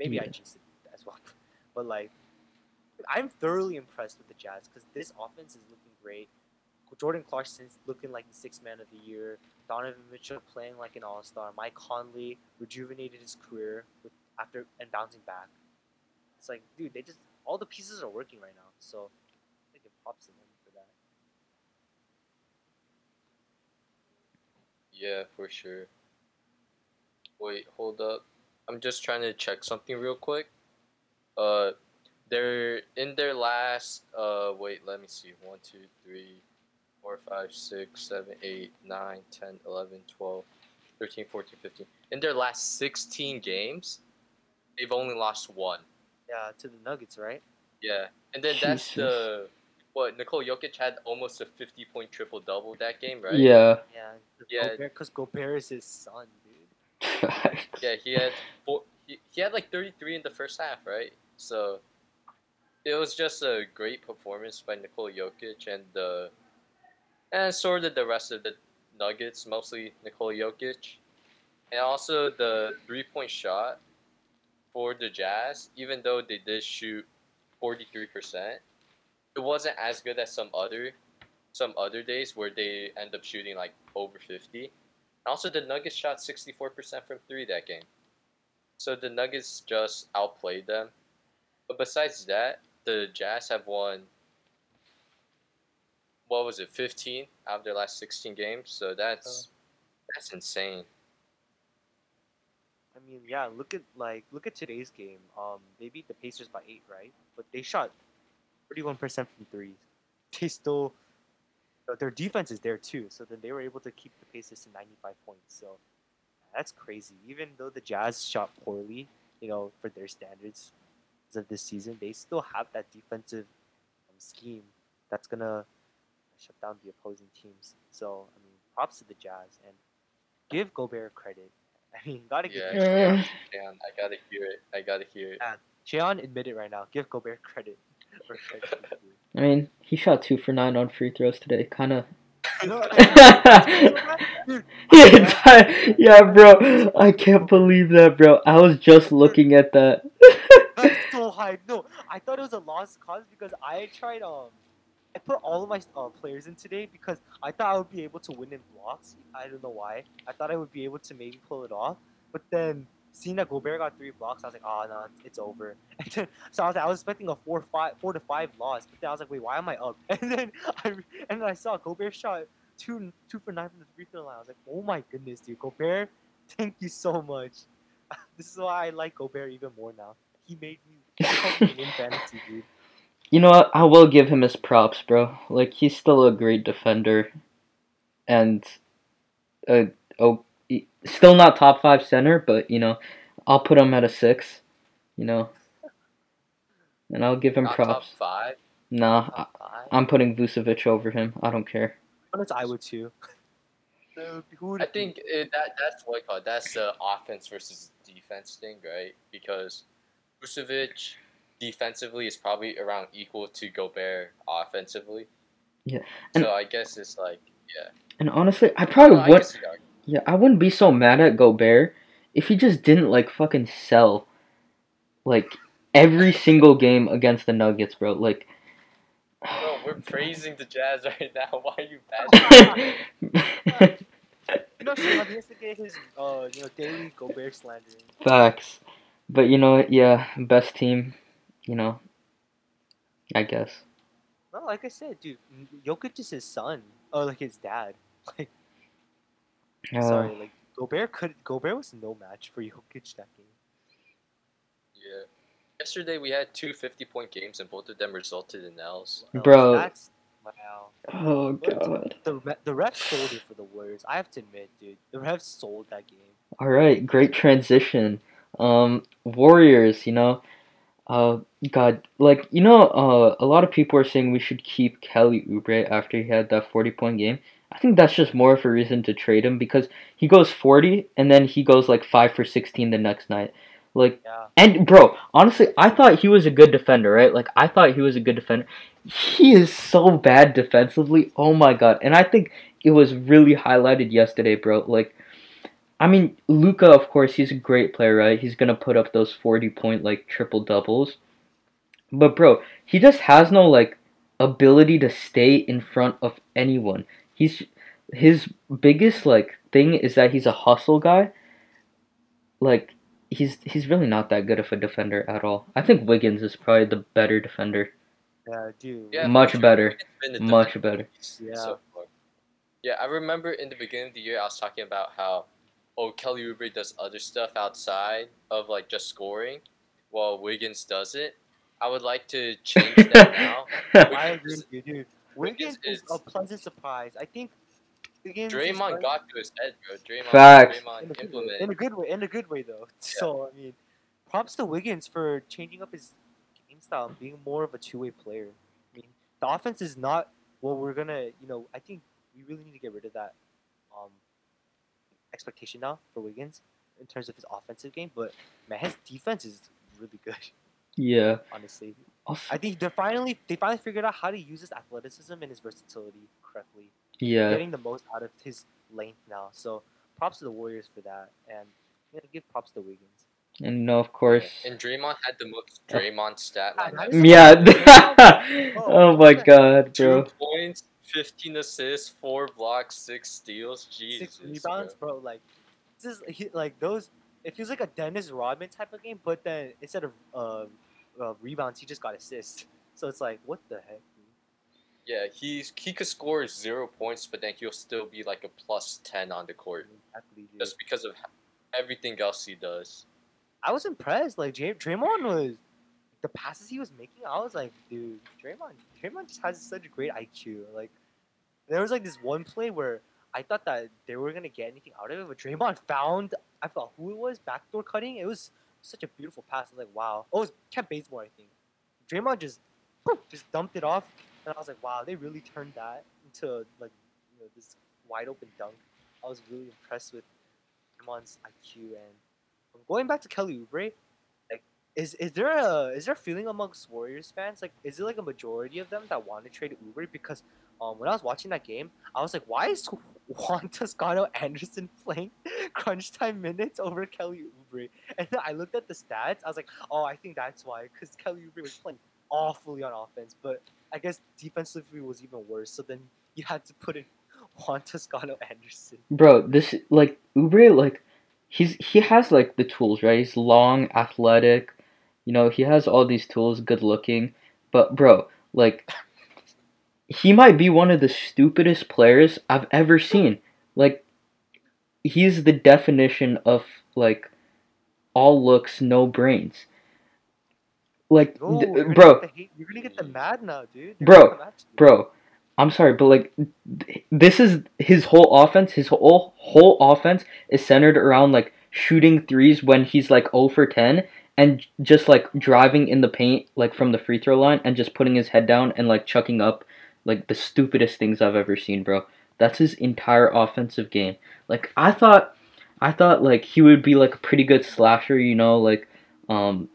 Maybe I Yeah. jinxed it as well, but like I'm thoroughly impressed with the Jazz because this offense is looking great. Jordan Clarkson's looking like the sixth man of the year. Donovan Mitchell playing like an all star. Mike Conley rejuvenated his career with after and bouncing back. It's like, dude, they just all the pieces are working right now. So I give props to them for that. Yeah, for sure. Wait, hold up. I'm just trying to check something real quick. Uh, they're in their last. Uh, wait, let me see. 1, 2, 3, 4, 5, 6, 7, 8, 9, 10, 11, 12, 13, 14, 15. In their last 16 games, they've only lost one. Yeah, to the Nuggets, right? Yeah, and then that's the. What, Nikola Jokic had almost a 50 point triple double that game, right? Yeah. Yeah. Cause Yeah. Gobert, because Gobert is his son, dude. Yeah, he had four. He, he had like 33 in the first half, right? So it was just a great performance by Nikola Jokic and the and sort of the rest of the Nuggets, mostly Nikola Jokic, and also the three point shot for the Jazz. Even though they did shoot 43 percent, it wasn't as good as some other some other days where they end up shooting like over 50. Also, the Nuggets shot 64% from three that game. So the Nuggets just outplayed them. But besides that, the Jazz have won, what was it, 15 out of their last 16 games? So that's that's insane. I mean, yeah. Look at like look at today's game. Um, they beat the Pacers by eight, right? But they shot thirty-one percent from threes. They still, but their defense is there too. So then they were able to keep the Pacers to ninety-five points. So that's crazy. Even though the Jazz shot poorly, you know, for their standards of this season, they still have that defensive um, scheme that's gonna shut down the opposing teams. So I mean, props to the Jazz and give Gobert credit. I mean, gotta give Yeah, yeah, I gotta hear it. I gotta hear it. Cheon admitted right now. Give Gobert credit. For credit due. I mean, he shot two for nine on free throws today. Kind of. You know, Dude, yeah, yeah, bro. I can't believe that, bro. I was just looking at that. that's so hype. No, I thought it was a lost cause because I tried um, I put all of my uh, players in today because I thought I would be able to win in blocks. I don't know why. I thought I would be able to maybe pull it off, but then seeing that Gobert got three blocks, I was like, oh no, it's, over. Then, so I was I was expecting a four five four to five loss, but then I was like, wait, why am I up? And then I and then I saw Gobert shot two two for nine from the free throw line. I was like, oh my goodness, dude, Gobert, thank you so much. This is why I like Gobert even more now. He made me win fantasy, dude. You know what? I will give him his props, bro. Like he's still a great defender, and uh oh, still not top five center, but you know, I'll put him at a six. You know, and I'll give him Not top props. five. Nah, I, Top five. I'm putting Vucevic over him. I don't care. Honest, I would too. So I think it, that that's what I call it. That's the offense versus defense thing, right? Because Vucevic defensively is probably around equal to Gobert offensively. Yeah, and- so I guess it's like yeah. And honestly, I probably No, I would. Can see that. Yeah, I wouldn't be so mad at Gobert if he just didn't like fucking sell like every single game against the Nuggets, bro. Like Bro, we're praising the Jazz right now. Why are you bashing? You know, Sean, he has to get his uh, you know, daily Gobert slandering. facts. But you know, what, yeah, best team, you know. I guess. No, like I said, dude, Jokic is his son. Oh, like his dad. Like, Uh, sorry, like Gobert could Gobert was no match for Jokic that game. yeah. Yesterday we had two 50 point games and both of them resulted in L's. No, Bro. that's wow. Oh god. The re- the refs sold it for the Warriors. I have to admit, dude, the refs sold that game. All right, great transition. Um, Warriors, you know, uh, God, like you know, uh, a lot of people are saying we should keep Kelly Oubre after he had that forty point game. I think that's just more of a reason to trade him because he goes forty and then he goes like five for sixteen the next night. Like, Yeah. and bro, honestly, I thought he was a good defender, right? Like, I thought he was a good defender. He is so bad defensively. Oh my god! And I think it was really highlighted yesterday, bro. Like. I mean, Luka, of course, he's a great player, right? He's gonna put up those forty point like triple doubles. But bro, he just has no like ability to stay in front of anyone. He's his biggest like thing is that he's a hustle guy. Like he's he's really not that good of a defender at all. I think Wiggins is probably the better defender. Yeah, dude. Yeah, Much sure. better. It's been the Much better. Yeah. so. Yeah, I remember in the beginning of the year I was talking about how oh Kelly Oubre does other stuff outside of like just scoring, while Wiggins does it. I would like to change that now. I agree with you, dude. Wiggins is is- a pleasant surprise. I think Wiggins is Draymond got to his head, bro. Draymond, Facts. in a, good way, in a good way, in a good way though. So I mean, props to Wiggins for changing up his game style and being more of a two-way player. I mean, the offense is not what we're gonna, you know. I think we really need to get rid of that um, expectation now for Wiggins in terms of his offensive game. But man, his defense is really good. yeah. Honestly, Also- I think they finally they finally figured out how to use his athleticism and his versatility correctly yeah. getting the most out of his length now. So props to the Warriors for that, and I'm gonna give props to Wiggins. And no, of course. And Draymond had the most Draymond stat line. that ever. is- Yeah. oh my god, bro. Two bro. points, fifteen assists, four blocks, six steals. Jesus, Six rebounds, bro. Like this is he, like those. It feels like a Dennis Rodman type of game, but then instead of uh, uh rebounds, he just got assists. So it's like, what the heck? Yeah, he's he could score zero points, but then he'll still be like a plus ten on the court Exactly, dude. just because of everything else he does. I was impressed. Like Jay, Draymond was the passes he was making. I was like, dude, Draymond, Draymond just has such a great IQ. Like there was like this one play where I thought that they were gonna get anything out of it, but Draymond found I forgot who it was backdoor cutting. It was such a beautiful pass. I was like, wow. Oh, it was Kent Bazemore, I think. Draymond just just dumped it off, and I was like, wow, they really turned that into like you know this wide open dunk. I was really impressed with Draymond's IQ and um, going back to Kelly Oubre, like, is is there a is there a feeling amongst Warriors fans? Like, is it like a majority of them that want to trade Oubre? Because um, when I was watching that game, I was like, why is Juan Toscano Anderson playing crunch time minutes over Kelly Oubre? And then I looked at the stats. I was like, oh, I think that's why, because Kelly Oubre was playing awfully on offense, but I guess defensively was even worse. So then you had to put in Juan Toscano Anderson. Bro, this like Oubre like he's he has like the tools, right? He's long, athletic, you know, he has all these tools, good looking. But bro, like he might be one of the stupidest players I've ever seen. Like he's the definition of like all looks, no brains. Like No, th- bro, hate- you're gonna get the mad now, dude. Bro, gonna come at you. bro i'm sorry but like th- this is his whole offense his whole whole offense is centered around like shooting threes when he's like 0 for 10 and just like driving in the paint like from the free throw line and just putting his head down and like chucking up like the stupidest things i've ever seen bro That's his entire offensive game. Like I thought, I thought like he would be like a pretty good slasher. You know, like um,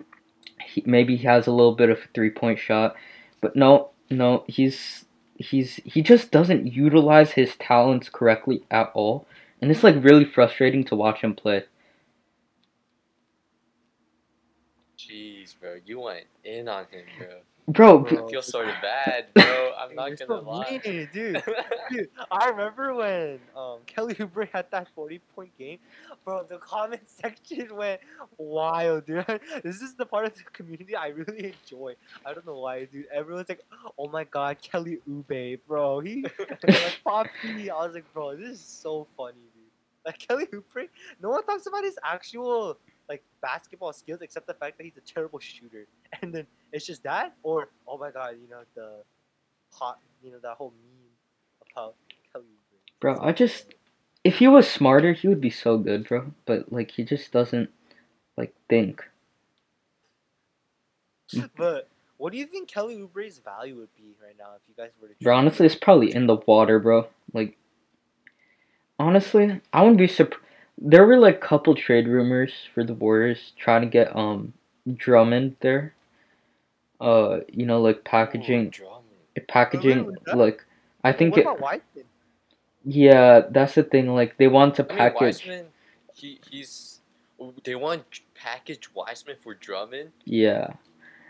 he, maybe he has a little bit of a three point shot, but no, no, he's he's he just doesn't utilize his talents correctly at all, and it's like really frustrating to watch him play. Jeez, bro, you went in on him, bro. Bro, Bro. I feel sort of bad, bro. I'm not you're gonna so lie. mean, dude. Dude, I remember when um, Kelly Oubre had that 40 point game. Bro, the comment section went wild, dude. This is the part of the community I really enjoy. I don't know why, dude. Everyone's like, oh my god, Kelly Oubre, bro. He, like, Poppy. I was like, bro, this is so funny, dude. Like, Kelly Oubre, no one talks about his actual, like, basketball skills except the fact that he's a terrible shooter. And then it's just that, or, oh my god, you know, the hot, you know, that whole meme about Kelly Bro, I just- if he was smarter, he would be so good, bro. But like he just doesn't like think. But what do you think Kelly Oubre's value would be right now if you guys were to? Bro, honestly, it's probably in the water, bro. Like, honestly, I wouldn't be surprised. There were like couple trade rumors for the Warriors trying to get um Drummond there. Uh, you know, like packaging, Drummond. packaging, was like I think what it. about Whiteman? Yeah, that's the thing. Like they want to I mean, package. Wiseman, he he's. They want to package Wiseman for Drummond. Yeah,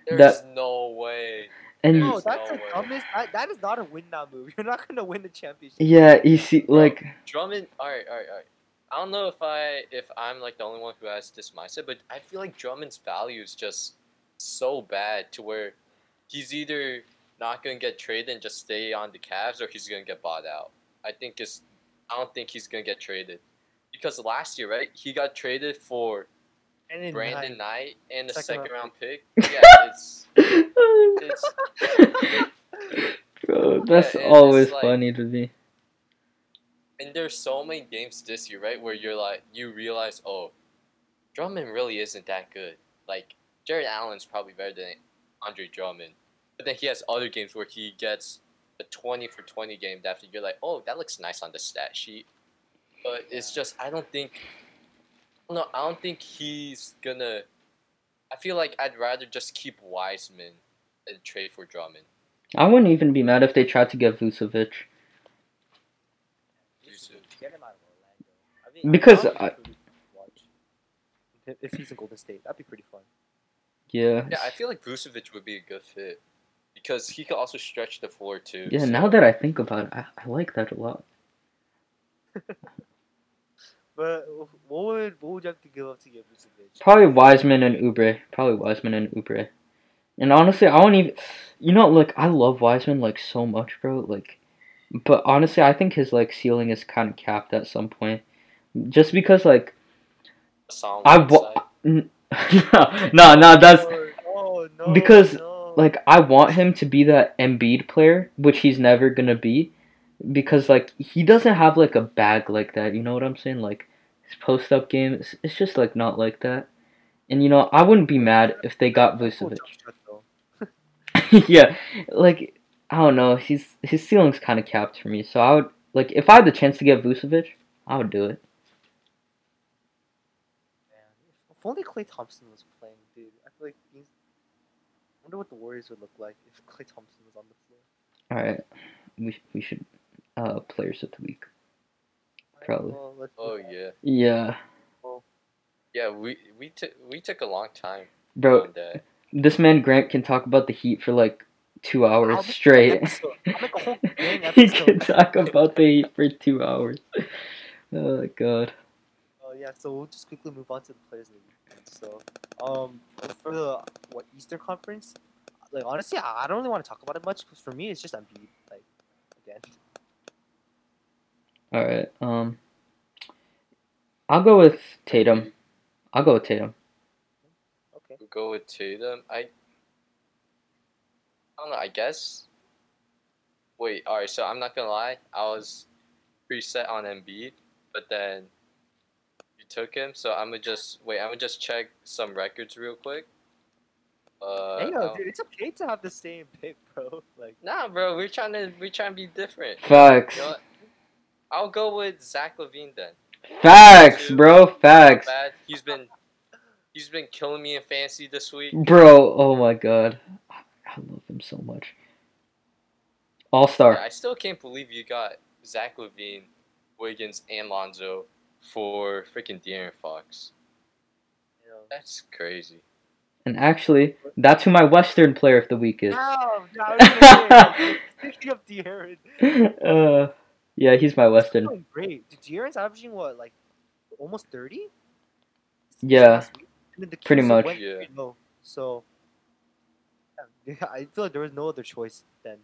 There's no way. and No, that's no the way. dumbest. That, that is not a win now move. You're not gonna win the championship. yeah, you see, like Drummond. All right, all right, all right. I don't know if I if I'm like the only one who has this mindset, but I feel like Drummond's value is just so bad to where he's either not gonna get traded and just stay on the Cavs, or he's gonna get bought out. I think it's. I don't think he's gonna get traded because last year, right? He got traded for And Brandon Knight. Knight and a Second second, round round pick. Yeah, it's it's Bro, that's and it's always like- funny to me. And there's so many games this year, right, where you're like you realize, oh, Drummond really isn't that good. Like Jared Allen's probably better than Andre Drummond, but then he has other games where he gets a twenty for twenty game that you're like, oh, that looks nice on the stat sheet, but it's just I don't think. No, I don't think he's gonna. I feel like I'd rather just keep Wiseman and trade for Drummond. I wouldn't even be mad if they tried to get Vucevic. Just Get him out of Orlando. I mean, Because that would be I- pretty fun to watch. If- if he's in Golden State, that'd be pretty fun. Yeah. Yeah, I feel like Vucevic would be a good fit because he could also stretch the floor too. Yeah, so- now that I think about it, I, I like that a lot. But what would what would you have to give up to get Vucevic? Probably Wiseman and Oubre. Probably Wiseman and Oubre. And honestly, I won't even. You know, like I love Wiseman like so much, bro. Like, but honestly, I think his like ceiling is kind of capped at some point, just because like Hassan I Whiteside. wa- no, no, that's Oh, no, because, no. like I want him to be that Embiid player, which he's never gonna be, because like he doesn't have like a bag like that. You know what I'm saying? Like his post up game, it's, it's just like not like that. And you know, I wouldn't be mad if they got Vucevic. jump shot, though. yeah, like I don't know, he's his ceiling's kind of capped for me. So I would like if I had the chance to get Vucevic, I would do it. Man, if, if only Klay Thompson was playing, dude. I feel like he's. I wonder what the Warriors would look like if Klay Thompson was on the floor. All right, we we should uh players of the week. Probably. Well, Oh move on. yeah, Yeah, yeah. We we took we took a long time bro, this man Grant can talk about the Heat for like two I'll hours make straight. I'll make a whole dang he can talk about the Heat for two hours. Oh god. Oh yeah, so we'll just quickly move on to the players of the. So, um, for the what Eastern Conference, like honestly, I, I don't really want to talk about it much because for me, it's just Embiid. Like, again, All right. Um, I'll go with Tatum. I'll go with Tatum. okay. We'll go with Tatum. I. I don't know. I guess. Wait. All right. So I'm not gonna lie. I was preset on Embiid, but then you took him. So I'm gonna just wait. I'm gonna just check some records real quick. Uh, hey, yo, I'll- dude, it's okay to have the same pick, bro. Like, Nah, bro. We're trying to we're trying to be different. Facts. You know? I'll go with Zach LaVine then. Facts, Two. bro. Facts. He's been he's been killing me in fantasy this week. Bro, oh my god. I love him so much. All Yeah, star. I still can't believe you got Zach LaVine, Wiggins, and Lonzo for freaking De'Aaron Fox. You know. That's crazy. And actually, that's who my Western player of the week is. No, no, I was gonna Speaking of De'Aaron, uh, yeah, he's my he's Western. doing great. Dude, De'Aaron's averaging what, like almost thirty? Yeah, And then the pretty much. Went Yeah. pretty low. So yeah, I feel like there was no other choice than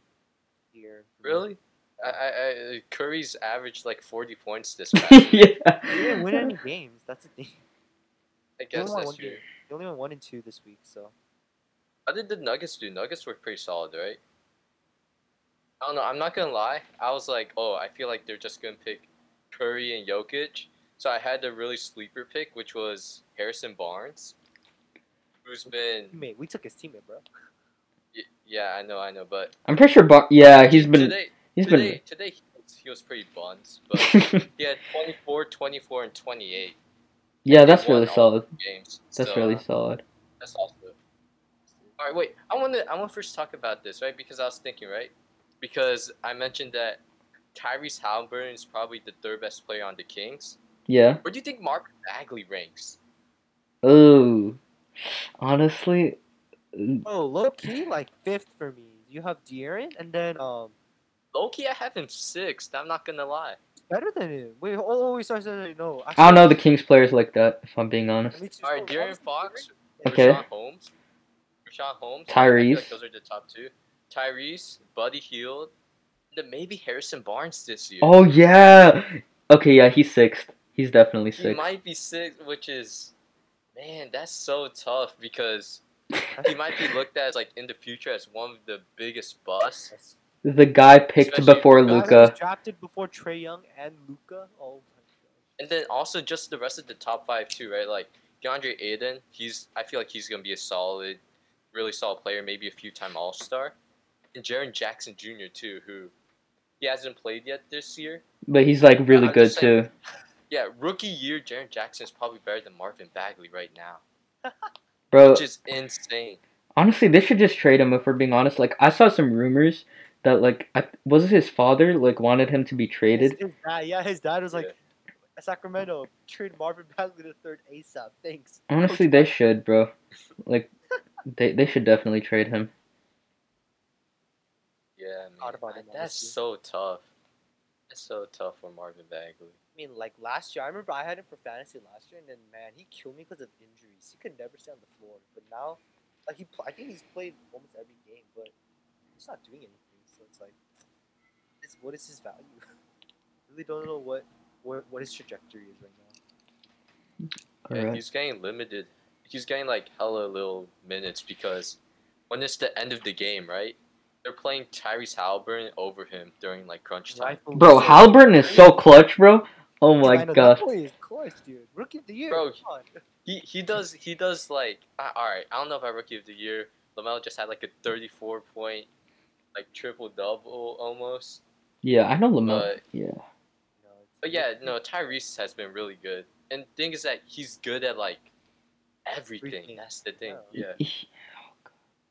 Here. Really? I, I, I Curry's averaged like 40 points this past week. He yeah. didn't win any games. That's the thing. I guess only won that's one true. game. He only won one and two this week. So How did the Nuggets do? Nuggets were pretty solid, right? I don't know. I'm not gonna lie. I was like, oh, I feel like they're just gonna pick Curry and Jokic. So I had the really sleeper pick, which was Harrison Barnes, who's been teammate, we took his teammate, bro. Yeah, I know, I know, but I'm pretty sure. Bar- yeah, he's been. today, He's today, been. today he was, he was pretty buns, but he had 24, 24, and 28 yeah, that's really solid. games. That's so really solid. That's also. All right, wait. I want to. I want to first talk about this, right? Because I was thinking, right? Because I mentioned that Tyrese Halliburton is probably the third best player on the Kings. Yeah. Where do you think Mark Bagley ranks? Ooh. Honestly, Oh, low key, like fifth for me. You have De'Aaron, and then um, Loki, I have him sixth. I'm not gonna lie. better than him. Wait, oh, oh wait, sorry, sorry, no. I don't know the Kings players like that. If I'm being honest. Let me just- All right, oh, De'Aaron Fox, Okay. Richaun Holmes, Richaun Holmes. I Tyrese. like those are the top two. Tyrese, Buddy Hield, and then maybe Harrison Barnes this year. Oh yeah. Okay, yeah, he's sixth. He's definitely sixth. he sixth. might be sixth, which is, man, that's so tough because he might be looked at as like in the future as one of the biggest busts. The guy picked Especially before the guy Guy that was Luka. drafted before Trae Young and Luka. Oh my And then also just the rest of the top five too, right? Like Deandre Ayton, he's I feel like he's gonna be a solid, really solid player, maybe a few time All Star. And Jaren Jackson Jr. too, who he hasn't played yet this year. But he's like really I'm good just saying- too. Yeah, rookie year Jaron Jackson is probably better than Marvin Bagley right now, Bro, which is insane. honestly, they should just trade him if we're being honest. Like I saw some rumors that like I, was it his father like wanted him to be traded. His, his dad, yeah, his dad was like, Yeah. Sacramento, trade Marvin Bagley the third ASAP. Thanks. Honestly, they should, bro. Like they they should definitely trade him. Yeah, man, Thought about I- him, that's so tough. That's so tough for Marvin Bagley. I mean, like last year, I remember I had him for fantasy last year, and then man, he killed me because of injuries. He could never stay on the floor. But now, like he, I think he's played almost every game, but he's not doing anything. So it's like, it's, what is his value? really don't know what, what what his trajectory is right now. Yeah, Alright. he's getting limited. He's getting like hella little minutes because when it's the end of the game, right? They're playing Tyrese Halliburton over him during like crunch time. Bro, so. Halliburton is so clutch, bro. Oh my I know, that gosh. boy is clutch, dude. Rookie of the year. Bro, come on. He he does he does like uh, all right. I don't know if I rookie of the year. LaMelo just had like a 34 point like triple double almost. Yeah, I know LaMelo. But- Yeah. But yeah, no, Tyrese has been really good. And the thing is that he's good at like everything. Everything. That's the thing. Yeah. Yeah.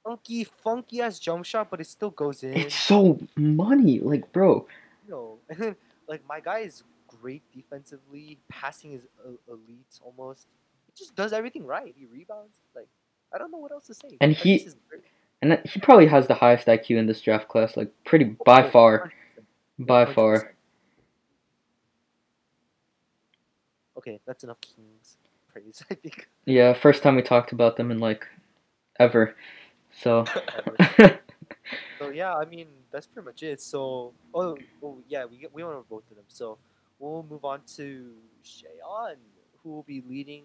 funky, funky ass jump shot, but it still goes in. It's so money, like bro. you know, like my guy is great defensively, passing is uh, elite almost. He just does everything right. He rebounds. Like I don't know what else to say. And Like, he- this is great. And he probably has the highest IQ in this draft class, like pretty by Oh, far, 100%, by 100%. far. Okay, that's enough Kings praise. I think. Yeah, first time we talked about them in like ever. So So yeah, I mean that's pretty much it. So oh, oh yeah, we we want to both of them. So we'll move on to Shayon, who will be leading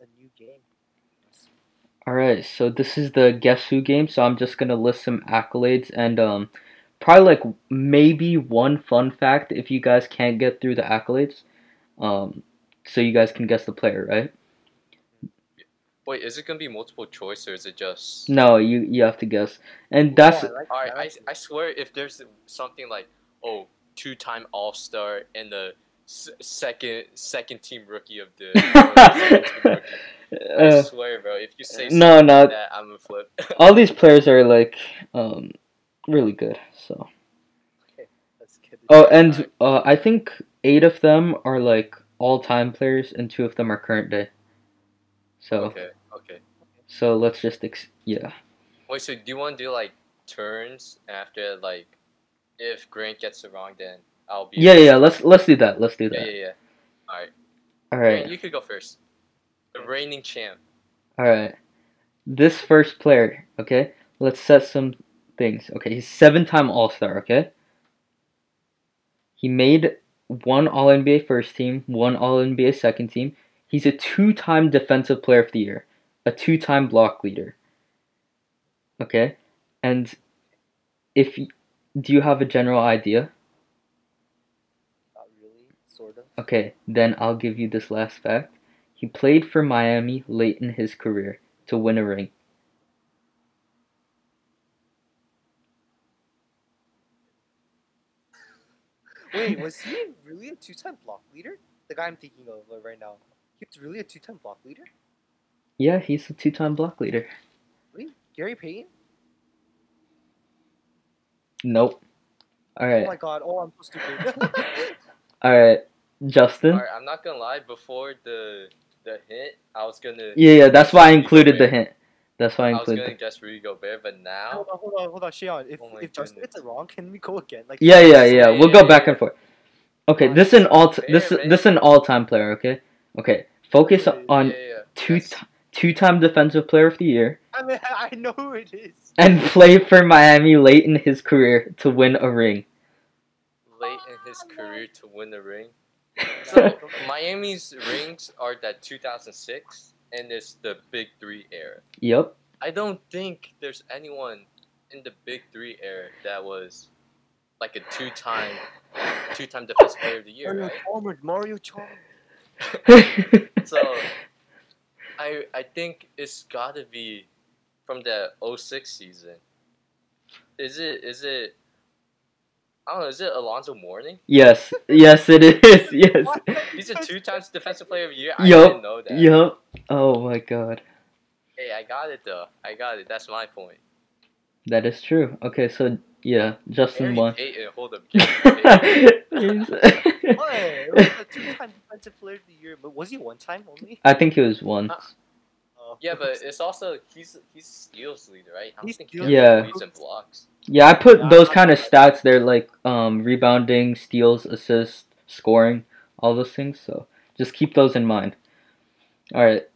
a new game. Alright, so this is the Guess Who game, so I'm just gonna list some accolades and um probably like maybe one fun fact if you guys can't get through the accolades. Um so you guys can guess the player, right? Wait, is it gonna be multiple choice or is it just? No, you you have to guess. And that's Oh, I like All right, that. I, I swear if there's something like, oh, two-time All-Star and the s- second second team rookie of the. second rookie. I Uh, swear, bro. If you say no, something no. like that, I'm gonna flip. all these players are like um really good. So Let's get it. oh, and uh, I think eight of them are like all-time players, and two of them are current day. So okay, okay. so let's just ex- yeah. Wait, so do you want to do like turns after like, if Grant gets it wrong, then I'll be. Yeah, yeah, yeah. Let's let's do that. Let's do that. yeah, yeah. All right. All Grant, you could go first. The reigning champ. all right. This first player, okay. Let's set some things. Okay, he's seven-time All-Star. Okay. He made one All NBA first team, one All NBA second team. He's a two-time Defensive Player of the Year, a two-time block leader. Okay, and if y- do you have a general idea? Not really, sort of. Okay, then I'll give you this last fact. He played for Miami late in his career to win a ring. Wait, was he really a two-time block leader? The guy I'm thinking of uh, right now. He was really a two-time block leader. Yeah, he's a two-time block leader. Really? Gary Payton? Nope. All right. Oh my god! Oh, I'm so stupid. All right, Justin. All right, I'm not gonna lie. Before the the hint, I was gonna. Yeah, yeah, that's why I included the Gobert. hint. That's why I included. I was gonna guess Rudy Gobert, but now. hold on, hold on, hold on, Shion. If Oh if Justin gets it wrong, can we go again? Like Yeah, yeah, Yeah, yeah. We'll go back and forth. Okay, this is an all. fair, This man. this is an all-time player. Okay, okay. Focus Yeah, on yeah, yeah. two Yes. t- two-time Defensive Player of the Year I mean, I know who it is. and play for Miami late in his career to win a ring. late in his career to win the ring. So- So Miami's rings are that 2006, and it's the Big Three era. Yep. I don't think there's anyone in the Big Three era that was like a two-time, two-time Defensive Player of the Year, Mario right? Chalmers, Mario Chalmers. So I I think it's gotta be from the 06 season. Is it is it I don't know, is it Alonzo Mourning? yes, yes, it is. Yes. He's a two times defensive player of the year. I Yup, didn't know that. Yep. Oh my god. Hey, I got it though. I got it. That's my point. That is true. Okay, so yeah, Justin Gary won. Payton, hold up. Gary Payton. What? Was a two-time defensive player of the year, but was he one time only? I think he was once. Oh. yeah, but it's also he's he's steals leader, right? I don't think he steals Yeah. leads and blocks. Yeah, I put Yeah, those kind of stats there, like um, rebounding, steals, assists, scoring, all those things. So just keep those in mind. All right,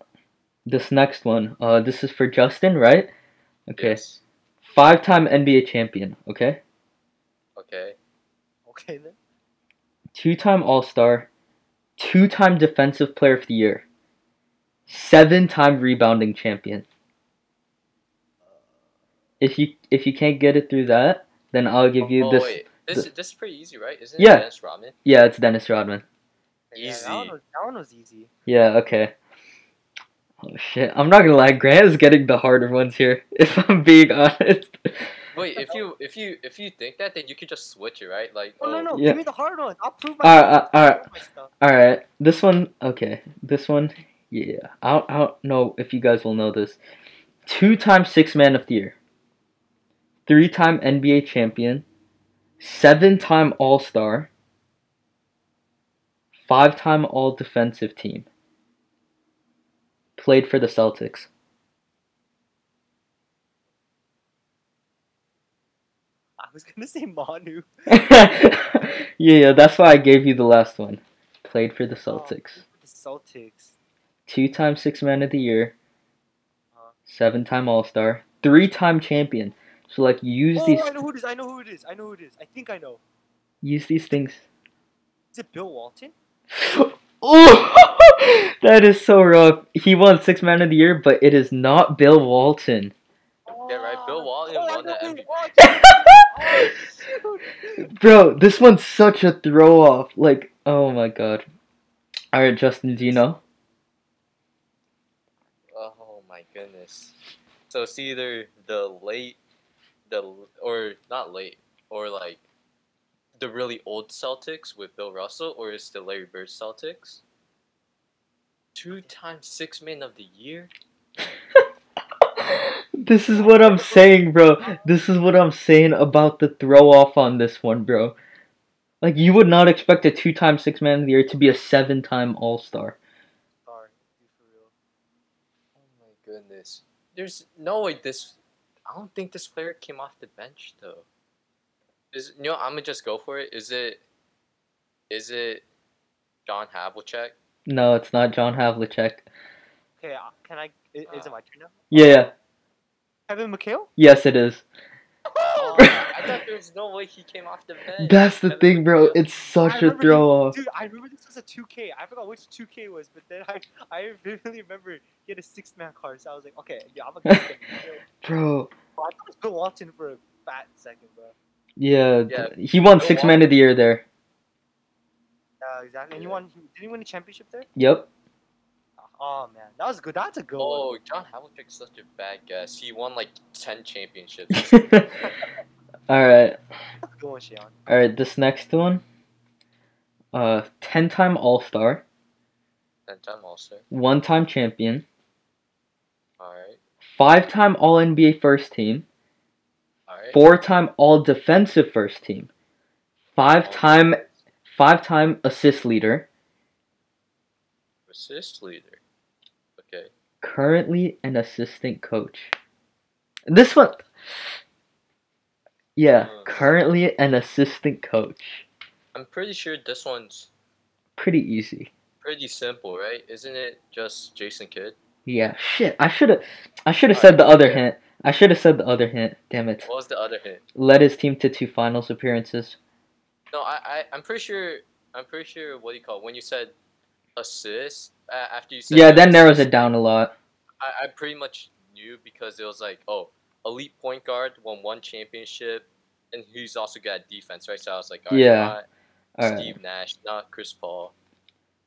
this next one. Uh, this is for Justin, right? Okay, Yes. five-time NBA champion. Okay, Okay. Okay then. Two-time All-Star, two-time Defensive Player of the Year, seven-time rebounding champion. If you if you can't get it through that, then I'll give you oh this. wait, this the- this is pretty easy, right? Isn't Yeah. it Dennis Rodman? Yeah, it's Dennis Rodman. Yeah, Easy. that, one was, that one was easy. Yeah, okay. Oh shit, I'm not gonna lie, Grant is getting the harder ones here, if I'm being honest. Wait, if you if you if you think that, then you could just switch it, right? Like Oh, no, no, Yeah. Oh. give me the hard one. I'll prove my. All right, all right, all right. This one, okay. This one, yeah. I don't, I don't know if you guys will know this. Two time six man of the year, three time NBA champion, seven time All Star, five time All Defensive team. Played for the Celtics. Was gonna say Manu. yeah, yeah, that's why I gave you the last one. Played for the Celtics. The Celtics. Two time six man of the year. Uh. Seven time All Star. Three time champion. So like use Oh, these I know who it is. I know who it is. I know who it is. I think I know. use these things. Is it Bill Walton? oh that is so rough. He won six man of the year, but it is not Bill Walton. Yeah, right, Bill Walton Oh, won know the MVP. Bro, this one's such a throw off. Like, oh my god. Alright, Justin, do you know? Oh my goodness. So it's either the late, the or not late, or like the really old Celtics with Bill Russell, or is the Larry Bird Celtics? Two times six man of the year. this is what I'm saying, bro. This is what I'm saying about the throw off on this one, bro. Like you would not expect a two time six man of the year to be a seven time all star. Sorry, be for real. Oh my goodness. There's no way this. I don't think this player came off the bench though. Is you know I'm gonna just go for it. Is it? Is it? John Havlicek. No, it's not John Havlicek. Okay, uh, can I? Is, is it uh, my turn now? Yeah, Kevin McHale? yes, it is. Oh, I thought there was no way he came off the bench. That's the Kevin thing, bro. McHale. It's such I a remember throw off, Dude, I remember this was a 2K. I forgot which 2K was, but then I I vividly remember he had a six man card, so I was like, okay, yeah, I'm gonna get him. bro. I thought it was Bill Walton for a fat second, bro. Yeah, Yeah, he won Bill six man of the year there. Yeah, exactly. And he won. Did he win a championship there? Yep. Oh man, that was good. That's a good one. Oh, John Havlicek's such a bad guess. He won like ten championships. all right, That's a good one, Shion. all right. This next one, uh, ten time All Star, Ten time All-Star. one time champion, All right, five time All NBA first team, all right. four time All Defensive first team, five time five time assist leader, assist leader. Currently an assistant coach. This one, yeah, Uh. currently an assistant coach. I'm pretty sure this one's Pretty easy. pretty simple, right? Isn't it just Jason Kidd? Yeah, shit. I should have, I should have said the other hint. I should have said the other hint. Damn it. What was the other hint? Led his team to two finals appearances. No, I, I I'm pretty sure I'm pretty sure what do you call it? when you said assist uh, after you said Yeah, the that narrows it down a lot. I, I pretty much knew because it was like oh elite point guard won one championship and he's also good at defense right so I was like alright, Yeah. not All right, Steve Nash not Chris Paul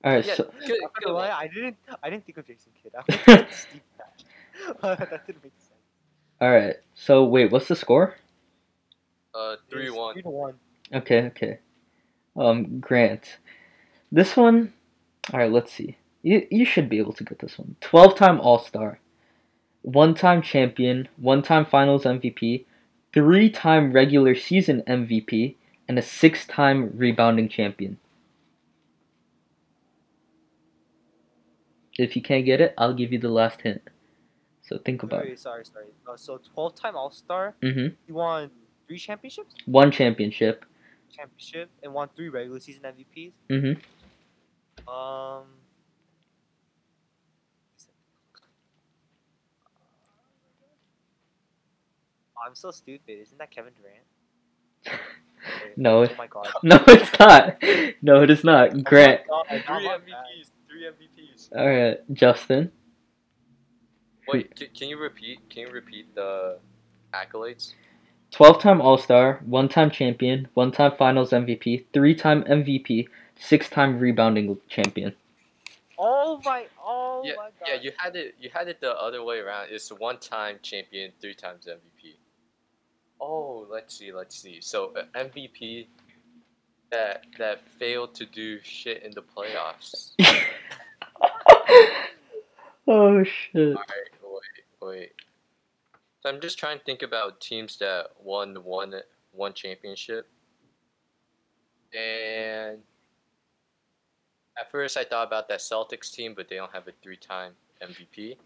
all right. yeah So good, I'm not good gonna lie. I didn't. I didn't think of Jason Kidd. I thought Steve Nash. that didn't make sense. all right. So wait, what's the score? uh three It's one Three to one. Okay, okay. Um, Grant. This one. All right. Let's see. You you should be able to get this one. Twelve time All Star, one time champion, one time Finals MVP, three time regular season MVP, and a six time rebounding champion. If you can't get it, I'll give you the last hint. So think about wait, it. sorry, sorry. Uh, so 12 time All Star. Mm-hmm. He won three championships, One championship. championship, and won three regular season MVPs. Mm-hmm. Um. I'm so stupid. Isn't that Kevin Durant? Wait, No. Oh my god. No, it's not. No, it is not. Oh Grant. Oh God, three not bad. MVPs three MVPs All right, Justin. wait can, can you repeat can you repeat the accolades 12 time All Star, one time champion, one time Finals MVP, three time MVP, six time rebounding champion. Oh my. Oh yeah my god. yeah you had it you had it the other way around it's one time champion three times MVP oh let's see let's see so uh, MVP that that failed to do shit in the playoffs oh shit. Alright, wait, wait. So I'm just trying to think about teams that won one one championship. And at first I thought about that Celtics team, but they don't have a three time MVP.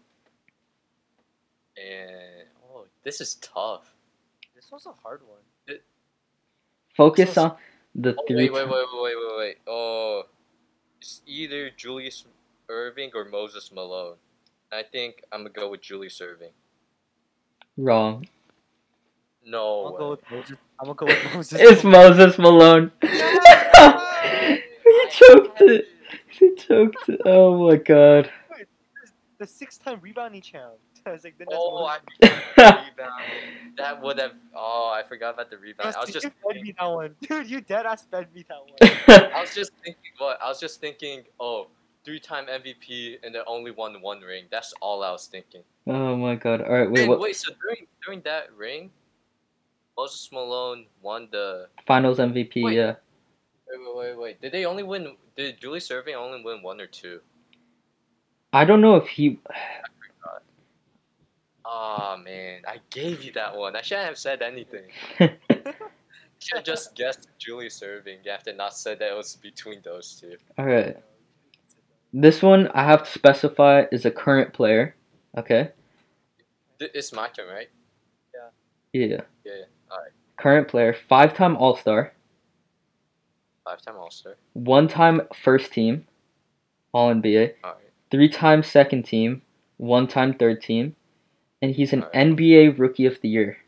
And oh, this is tough. This was a hard one. Focus So- on the Oh, three. wait, wait, wait, wait, wait, wait, wait. Oh, it's either Julius Erving or Moses Malone. I think I'm gonna go with Julius Erving. Wrong. No. I'm gonna go with Moses. I'm gonna go with Moses. It's Moses Malone. he choked it. He choked it. Oh my god. the six-time rebounding champ. I was like, then that's Oh, I Moses. forgot rebound. That would have. Oh, I forgot about the rebound. I was just. you fed Thinking, me that one, dude. You dead ass fed me that one. I was just thinking. What? I was just thinking. Oh, three-time MVP and they only won one ring. That's all I was thinking. oh my god. Alright, wait, Wait, what? wait. So during during that ring, Moses Malone won the. Finals MVP. Wait. Yeah. Wait, wait, wait, wait. Did they only win? Did Julius Erving only win one or two? I don't know if he. Ah man, I gave you that one. I shouldn't have said anything. Should have just guessed Julius Erving after not said that it was between those two. All right. This one I have to specify is a current player. Okay. It's my turn, right? Yeah. Yeah. Yeah. Alright. Current player, five-time All-Star, Five time All Star. one-time First Team, All NBA, Alright. three-time Second Team, one-time Third Team, and he's an Alright. NBA Rookie of the Year.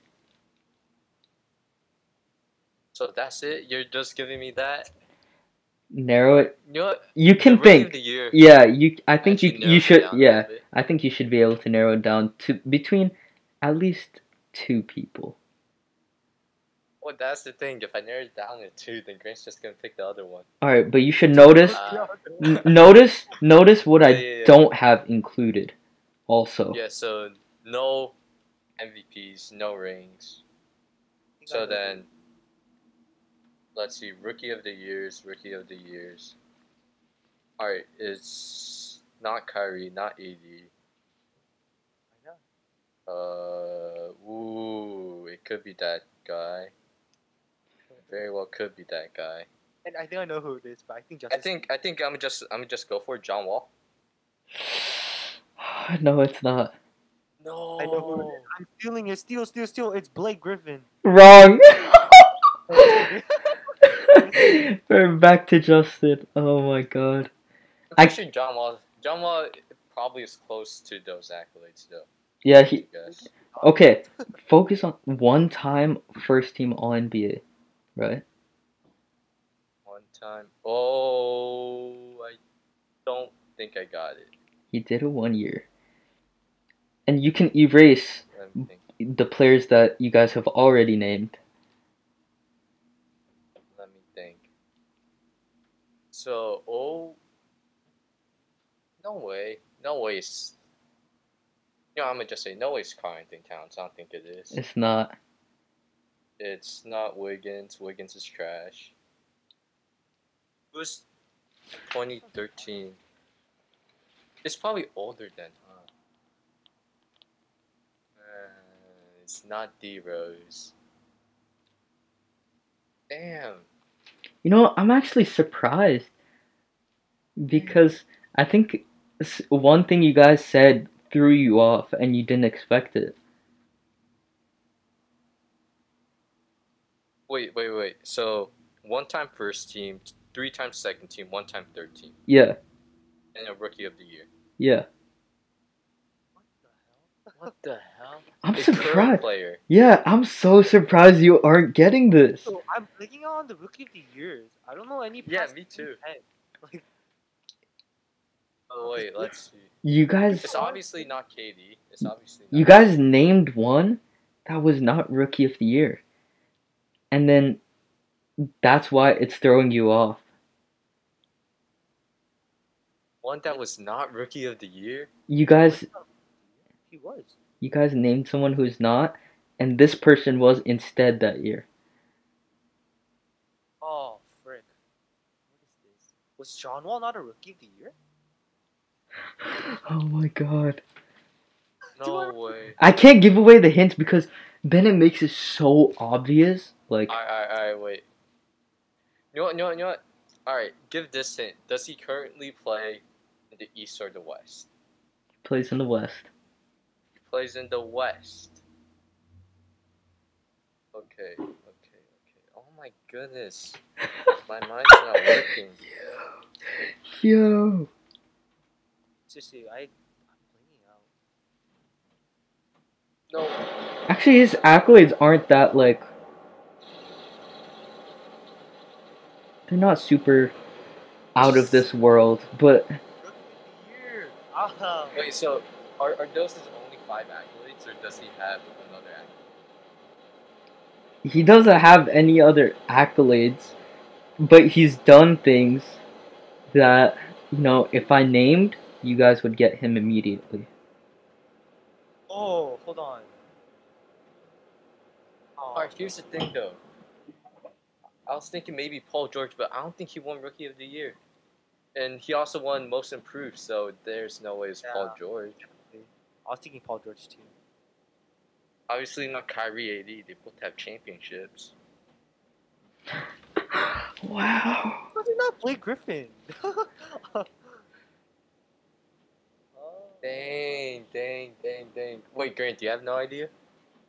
So that's it. You're just giving me that. Narrow it. You know what? You can think. Of the year. Yeah, you. I think you you should. Yeah. I think you should be able to narrow it down to between at least two people. Well, that's the thing. If I narrow it down to two, then Grant's just gonna pick the other one. All right, but you should notice. Uh, n- notice. Notice what I Yeah, yeah, yeah. don't have included. Also. Yeah. So no MVPs, no rings. So then, let's see. Rookie of the years. Rookie of the years. All right. It's not Kyrie, not AD. I know. Uh, ooh, it could be that guy. Very well, could be that guy. And I think I know who it is, but I think I think I think I'm just I'm just go for John Wall. no, it's not. No. I know who it is. I'm stealing it. Steal, steal, steal. It's Blake Griffin. Wrong. We're back to Justin. Oh my god. Actually, John Wall. John Wall probably is close to those accolades, though. Yeah, he. Okay, focus on one time first team All NBA, right? One time. Oh, I don't think I got it. He did it one year. And you can erase Let me think. the players that you guys have already named. Let me think. So, oh, no way, no way. It's, you know, I'm gonna just say no way. It's Karl-Anthony Towns. I don't think it is. It's not. It's not Wiggins. Wiggins is trash. It was 2013. It's probably older than, huh? Uh, it's not D Rose. Damn. You know, I'm actually surprised because I think one thing you guys said threw you off and you didn't expect it. Wait, wait, wait. So one time first team, three times second team, one time third team, Yeah, and a rookie of the year. yeah. What the hell? I'm A current surprised. player. Yeah, I'm so surprised you aren't getting this. So I'm clicking on the rookie of the years. I don't know any. Yeah, me too. 10. Like, Oh wait, let's see. You guys It's obviously not KD. It's obviously not You guys named one that was not rookie of the year. And then that's why it's throwing you off. one that was not rookie of the year. You guys he was. you guys named someone who's not and this person was instead that year. Oh frick! What is this? Was John Wall not a rookie of the year? Oh my god. No I- way. I can't give away the hints because then it makes it so obvious. Like I I I wait. You know what? You know what? You know what? Alright, give this hint. Does he currently play in the East or the West? plays in the West. He plays in the West. Okay, okay, okay. Oh my goodness. My mind's not working. Yo. Seriously, I. I'm blanking out. No. Actually his accolades aren't that like they're not super out of this world, but Rookie of the year. Wait, so are, are those his only five accolades, or does he have another accolade? he doesn't have any other accolades, but he's done things that, you know, if I named, you guys would get him immediately. Oh, hold on. Oh, Alright, here's the thing though. I was thinking maybe Paul George, but I don't think he won Rookie of the Year. And he also won Most Improved, so there's no way it's Paul George. I was thinking Paul George too. Obviously not Kyrie AD. They both have championships. Wow. How did not Blake Griffin? Oh. Dang, dang, dang, dang. Wait, Grant, do you have no idea?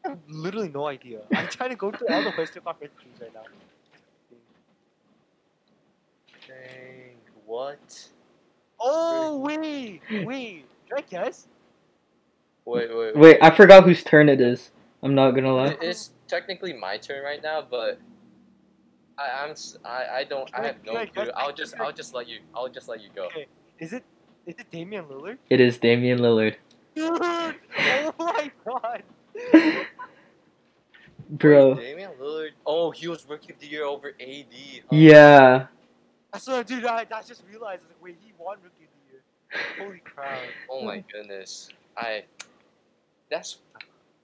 I have literally no idea. I'm trying to go through all the Western Conference teams right now. Dang, what? Oh wait, wait. Can I guess? Wait, wait, Wait, I forgot whose turn it is. I'm not gonna lie. It's technically my turn right now, but I, I'm I, I don't I Can I- have no clue. guess? I'll just I- I'll just let you I'll just let you go. Okay. Is it is it Damian Lillard? It is Damian Lillard. Dude! Oh my god! Bro. Wait, Damian Lillard. Oh, he was rookie of the year over AD. huh? Oh. Yeah. I swear, dude, I, I just realized, like, wait, he won Rookie of the Year. Holy crap. Oh my goodness. I. That's.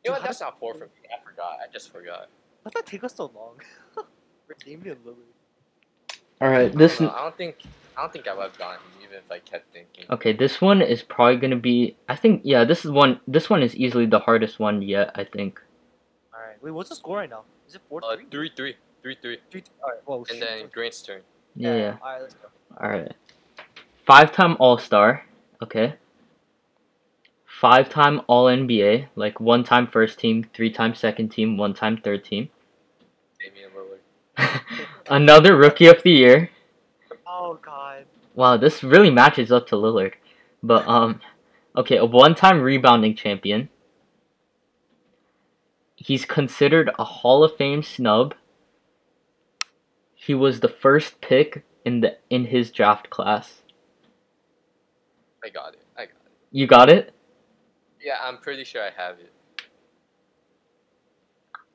You know what? That's not poor for me. I forgot. I just forgot. How'd that take us so long? For Damian Lillard. Alright, I this don't, I don't think. I don't think I would have gotten him even if I kept thinking. Okay, this one is probably gonna be I think yeah, this is one this one is easily the hardest one yet, I think. Alright, wait, what's the score right now? Is it 4 Uh, 3? three three three three, Three, Alright, whoa, and shoot. then Grant's turn. Yeah, yeah. Alright, let's go. Alright. Five time All Star, okay. Five time All NBA, like one time first team, three time second team, one time third team. Damian Lillard. Another rookie of the year. Oh god. Wow, this really matches up to Lillard. But um okay, a one-time rebounding champion. He's considered a Hall of Fame snub. He was the first pick in the in his draft class. I got it. I got it. You got it? Yeah, I'm pretty sure I have it.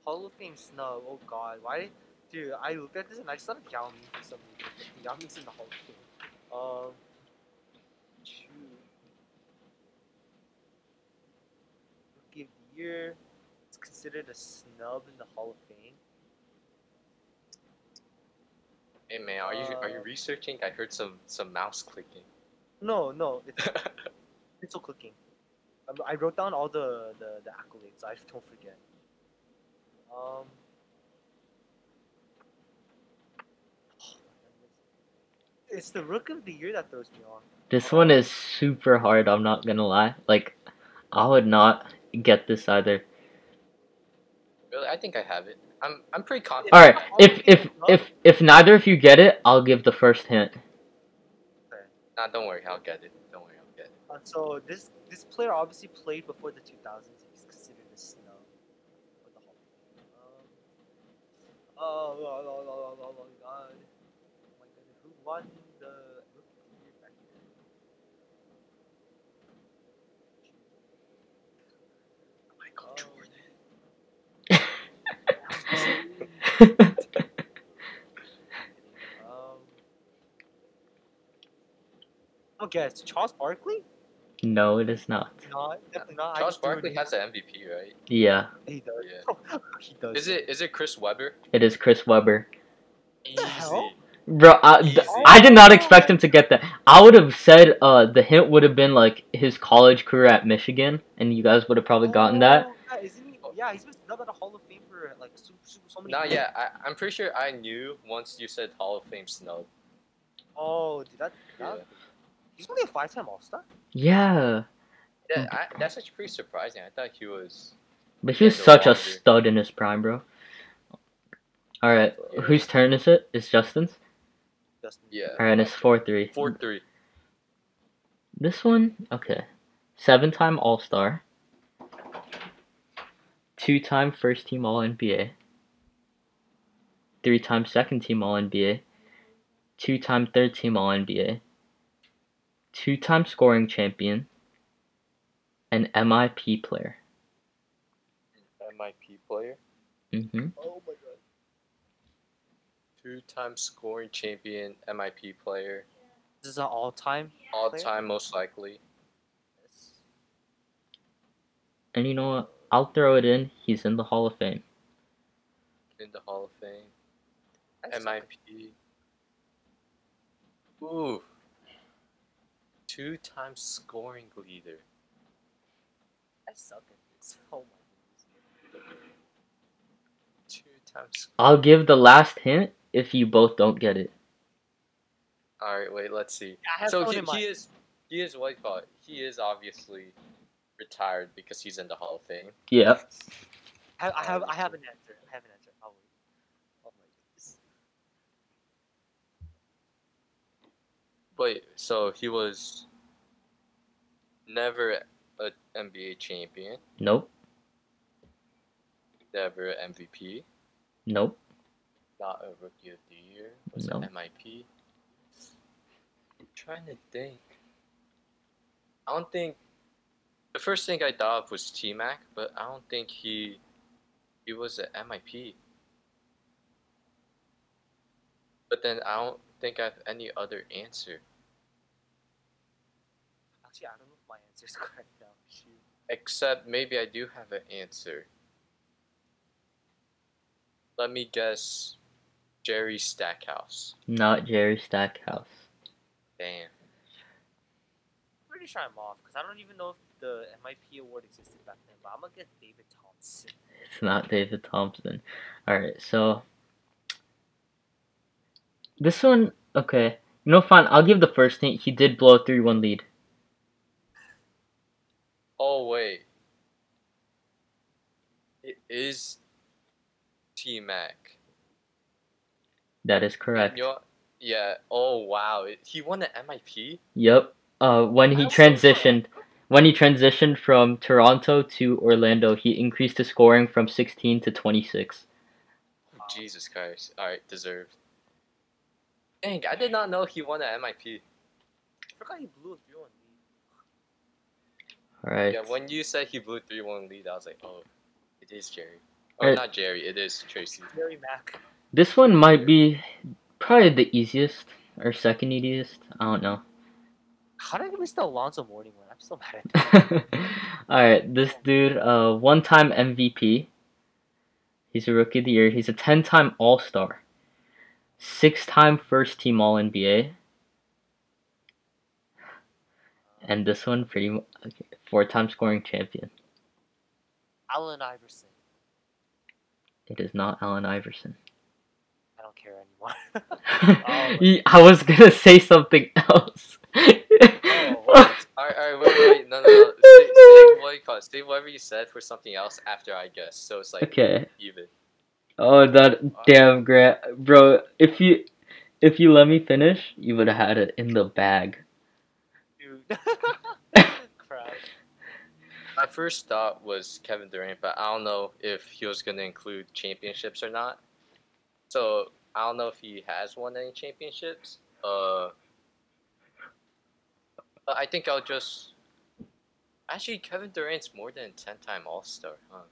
Hall of Fame snub, oh god. Why. Dude, I looked at this and I just thought of Yao Ming for some reason. Yao Ming's in the Hall of Fame. Um. Shoot. Rookie of the Year. It's considered a snub in the Hall of Fame. Hey man, are you are you Uh, researching? I heard some some mouse clicking. No, no, it's pencil clicking. I wrote down all the, the, the accolades, I don't forget. Um. It's the Rook of the Year that throws me off. This one is super hard, I'm not gonna lie. Like I would not get this either. really, I think I have it. I'm I'm pretty confident. Alright, if if if if neither of you get it, I'll give the first hint. Okay. Nah, don't worry, I'll get it. Don't worry, I'll get it. Uh, so this this player obviously played before the 2000s. He's considered a snub of the Hall. Um, oh, oh, oh, oh, oh, oh, oh, God. Oh my goodness. Who won the Rookie of the Year back then? Michael Oh. Jordan. Um, okay, it's Charles Barkley? No, it is not. Not, definitely not. Charles just threw it Barkley has the MVP, right? Yeah, He does. Yeah. he does. Is it is it Chris Webber? it is Chris Webber. the hell? Bro, I, th- Easy. I did not expect him to get that. I would have said uh the hint would have been like his college career at Michigan, and you guys would have probably gotten that. Oh, Yeah, isn't he? Yeah, he's been snubbed a Hall of Fame for like so, so, so many. Nah, years. yeah, I, I'm pretty sure I knew once you said Hall of Fame snub. Oh, dude, that, Yeah, that he's only a five-time All-Star. Yeah, yeah I, that's actually pretty surprising. I thought he was. but he was Yeah, no such a stud in his prime, bro. All right, Yeah. whose turn is it? It's Justin's. Justin. Yeah. All right, it's four three. Four three. This one, okay. Seven time All Star. Two time first team All NBA. Three time second team All NBA. Two time third team All NBA. Two time scoring champion. An MIP player. MIP player. hmm Oh my god. Two-time scoring champion. MIP player. This is an all-time. All-time, most likely. Yes. And you know what? I'll throw it in. He's in the Hall of Fame. in the Hall of Fame. I suck at- MIP. Ooh. Two time scoring leader. I suck at this. Oh my goodness. Two times. I'll give the last hint if you both don't get it. Alright, wait, let's see. I So he, he is he is what you call it. He is obviously retired because he's in the Hall of Fame. Yeah. I, I have I have an answer. I have an answer. I'll wait. Oh my goodness. Wait, so he was never an NBA champion, Nope. never MVP, Nope. not a rookie of the year, was No. an MIP. I'm trying to think. I don't think the first thing I thought of was T Mac, but I don't think he he was an MIP. But then I don't think I have any other answer. Actually, I don't know if my answer is correct now. Shoot. Except maybe I do have an answer. Let me guess Jerry Stackhouse. Not Jerry Stackhouse. Damn. Pretty sure I'm off because I don't even know if the MIP award existed back then. But I'm gonna get David Thompson. It's not David Thompson. Alright, so. This one, okay. You know, fine. I'll give the first hint. He did blow a 3 1 lead. Oh wait. It is T Mac. That is correct. Yeah. Oh wow. He won the MIP? Yep. Uh, when he I also saw that. transitioned, when he transitioned from Toronto to Orlando, he increased his scoring from 16 to 26. Wow. Jesus Christ. Alright, deserved. Dang, I did not know he won the MIP. I forgot he blew a 3 1 lead. All right. Yeah, when you said he blew 3 1 lead, I was like, oh, it is Jerry. Oh, Alright. not Jerry, it is Tracy. Jerry Mack. This one might be probably the easiest or second easiest. I don't know. How did I miss the Alonzo Mourning one? I'm still mad at that. All right, this dude, uh, one-time MVP. He's a rookie of the year. He's a ten-time All-Star, six-time first-team All-NBA, and this one pretty much okay, four-time scoring champion. Allen Iverson. It is not Allen Iverson. I don't care anymore. Ye- I was gonna say something else. Oh, Alright, alright, wait, wait, no, no, no. Save, save what you call it. Save whatever you said for something else after I guess. So it's like okay. even. Oh, that uh, damn Grant, bro. If you if you let me finish, you would have had it in the bag. Dude. My first thought was Kevin Durant, but I don't know if he was gonna include championships or not. So I don't know if he has won any championships. Uh, I think I'll just. Actually, Kevin Durant's more than a ten-time All-Star, huh?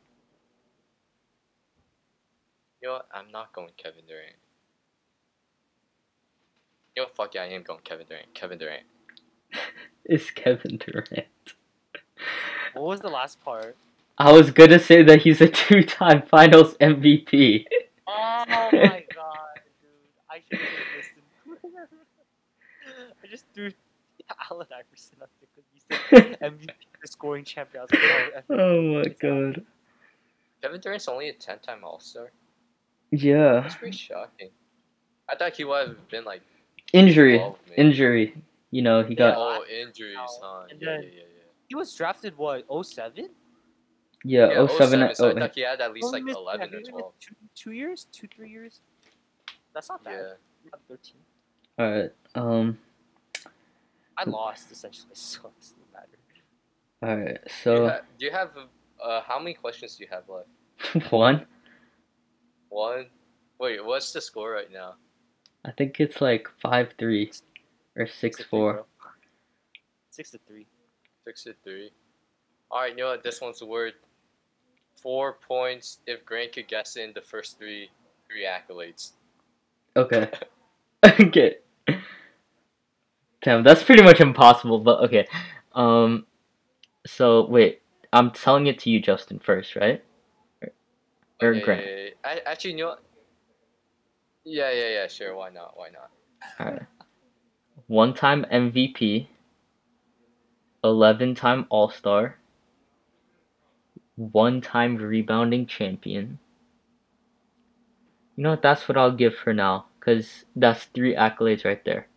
You know what? I'm not going Kevin Durant. You know? Fuck yeah, I am going Kevin Durant. Kevin Durant. Is Kevin Durant. What was the last part? I was gonna say that he's a two-time Finals MVP. Oh my god, dude. I should have listened. I just threw Allen Iverson up there because you said MVP, the scoring champion. I was like, oh, oh my god. Kevin Durant's only a ten-time All-Star. Yeah. That's pretty shocking. I thought he would have been like Injury. 12. Injury. You know, he got Oh, injuries, oh, huh? Yeah, yeah, yeah, yeah. He was drafted, what, 07? yeah, Yeah, 07 so I 08. thought he had at least Oh, like missed- 11 yeah, or 12. Two, two years? Two, three years? That's not bad. Yeah. Not 13. Alright. Um I lost, essentially, so it doesn't matter. alright, Do you, so ha- do you have, uh, how many questions do you have left? one. One? Wait, what's the score right now? I think it's like five three or Six six to three, four. bro. Six to three. Six to three. Alright, you know what? This one's worth four points if Grant could guess in the first three three accolades. Okay. okay. Damn, that's pretty much impossible, but okay. Um so wait, I'm telling it to you Justin first, right? or yeah, Grant. Yeah, yeah, yeah. I, actually, you know what? Yeah, yeah, yeah. Sure, why not? Why not? Alright. One time MVP, 11 time All Star, one time rebounding champion. You know what? That's what I'll give for now, because that's three accolades right there.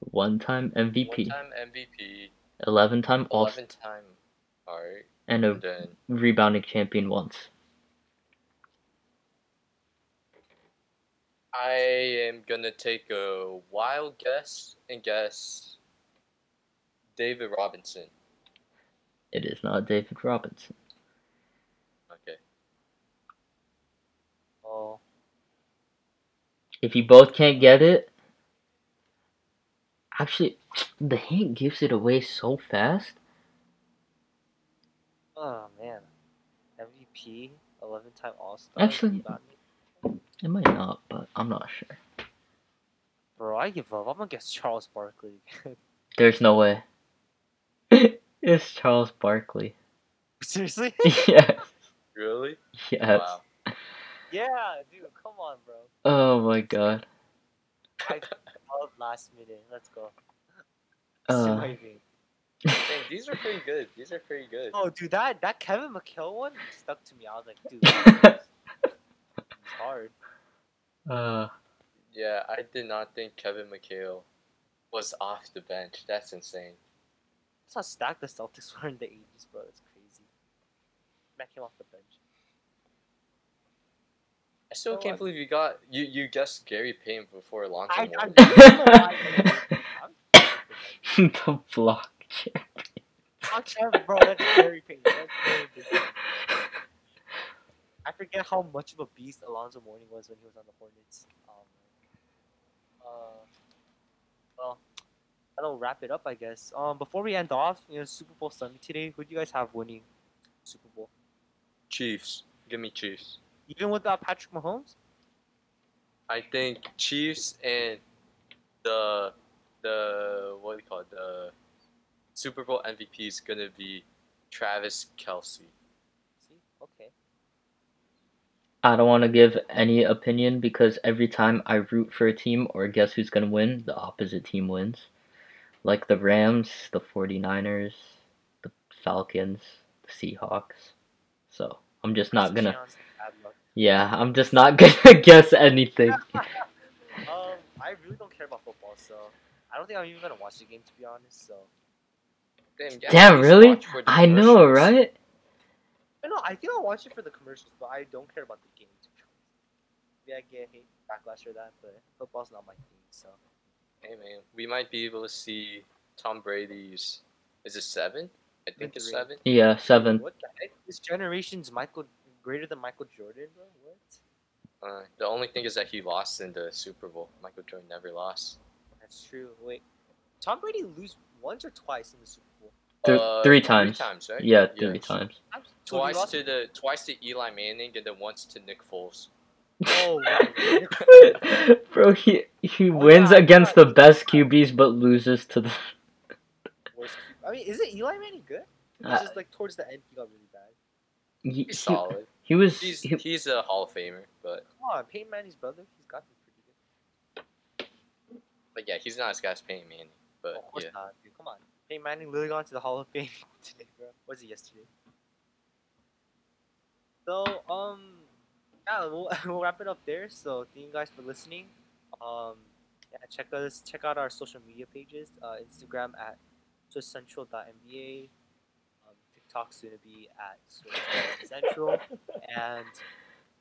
One time MVP, One time MVP, 11 time All eleven time. All right, and a and rebounding champion once. I am gonna take a wild guess and guess David Robinson. It is not David Robinson. Okay. Oh, If you both can't get it, actually, the hint gives it away so fast. oh man, MVP, eleven time All Star. Actually- It might not, but I'm not sure. bro, I give up. I'm gonna guess Charles Barkley. There's no way. it's Charles Barkley. Seriously? yes, Really? yes. Wow. yeah, dude, come on, bro. Oh my god. I love last minute. Let's go. Uh, Dang, these are pretty good. These are pretty good. Oh, dude, that that Kevin McHale one stuck to me. I was like, dude, it's hard. uh, Yeah, I did not think Kevin McHale was off the bench. That's insane. That's how stacked the Celtics were in the 80s, bro. That's crazy. Mac came off the bench. I still So can't what? believe you got you you guessed Gary Payton before Alonzo I, I, I don't know why I it. I'm the block chair. I'm bro. That's very painful. That's very big. I forget how much of a beast Alonzo Mourning was when he was on the Hornets. Um, uh, well, that'll wrap it up, I guess. Um, before we end off, you know, Super Bowl Sunday today. Who do you guys have winning Super Bowl? Chiefs. Give me Chiefs. Even without Patrick Mahomes? I think Chiefs and the the what do you call it the Super Bowl MVP is gonna be Travis Kelce. See, okay. I don't want to give any opinion because every time I root for a team or guess who's going to win, the opposite team wins. Like the Rams, the 49ers, the Falcons, the Seahawks. So I'm just not going to. Sean's bad luck. Yeah, I'm just not going to guess anything. Um, I really don't care about football, so I don't think I'm even gonna watch the game to be honest. So Damn, yeah, Damn, really? watch for the I know, right? I know I think I'll watch it for the commercials, but I don't care about the game to be honest. Maybe I get hate backlash for that, but football's not my thing. So Hey man, we might be able to see Tom Brady's. Is it seven? I think it's seven. Yeah, seven. what the heck? This generation's Michael greater than Michael Jordan, bro. What? Uh, the only thing is that he lost in the Super Bowl. Michael Jordan never lost. That's true. Wait, Tom Brady lose once or twice in the Super Bowl? Th- Uh, three times. Three times, right? Yeah, three times. I'm- so he Twice to the twice to Eli Manning and then once to Nick Foles. Oh, right. Bro, he he Oh, wins yeah, against forgot. the best QBs but loses to the. Worst Q- I mean, isn't Eli Manning good? It's Uh, just like towards the end he got really bad. he, He's solid. he was He's he, he's a Hall of Famer, but Come on, Peyton Manning's brother, he's got to be pretty good. but yeah, he's not as good as Peyton Manning. But of course yeah, not, dude. Come on. Peyton Manning literally got into the Hall of Fame today, bro. Was it yesterday? So, um, yeah, we'll, we'll wrap it up there. So, thank you guys for listening. Um, yeah, check us, check out our social media pages. Uh, Instagram at SwissCentral.nba, um, TikTok soon to be at Swiss Central, and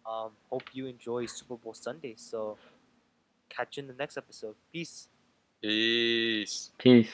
um, hope you enjoy Super Bowl Sunday. So, catch you in the next episode. Peace. peace. peace.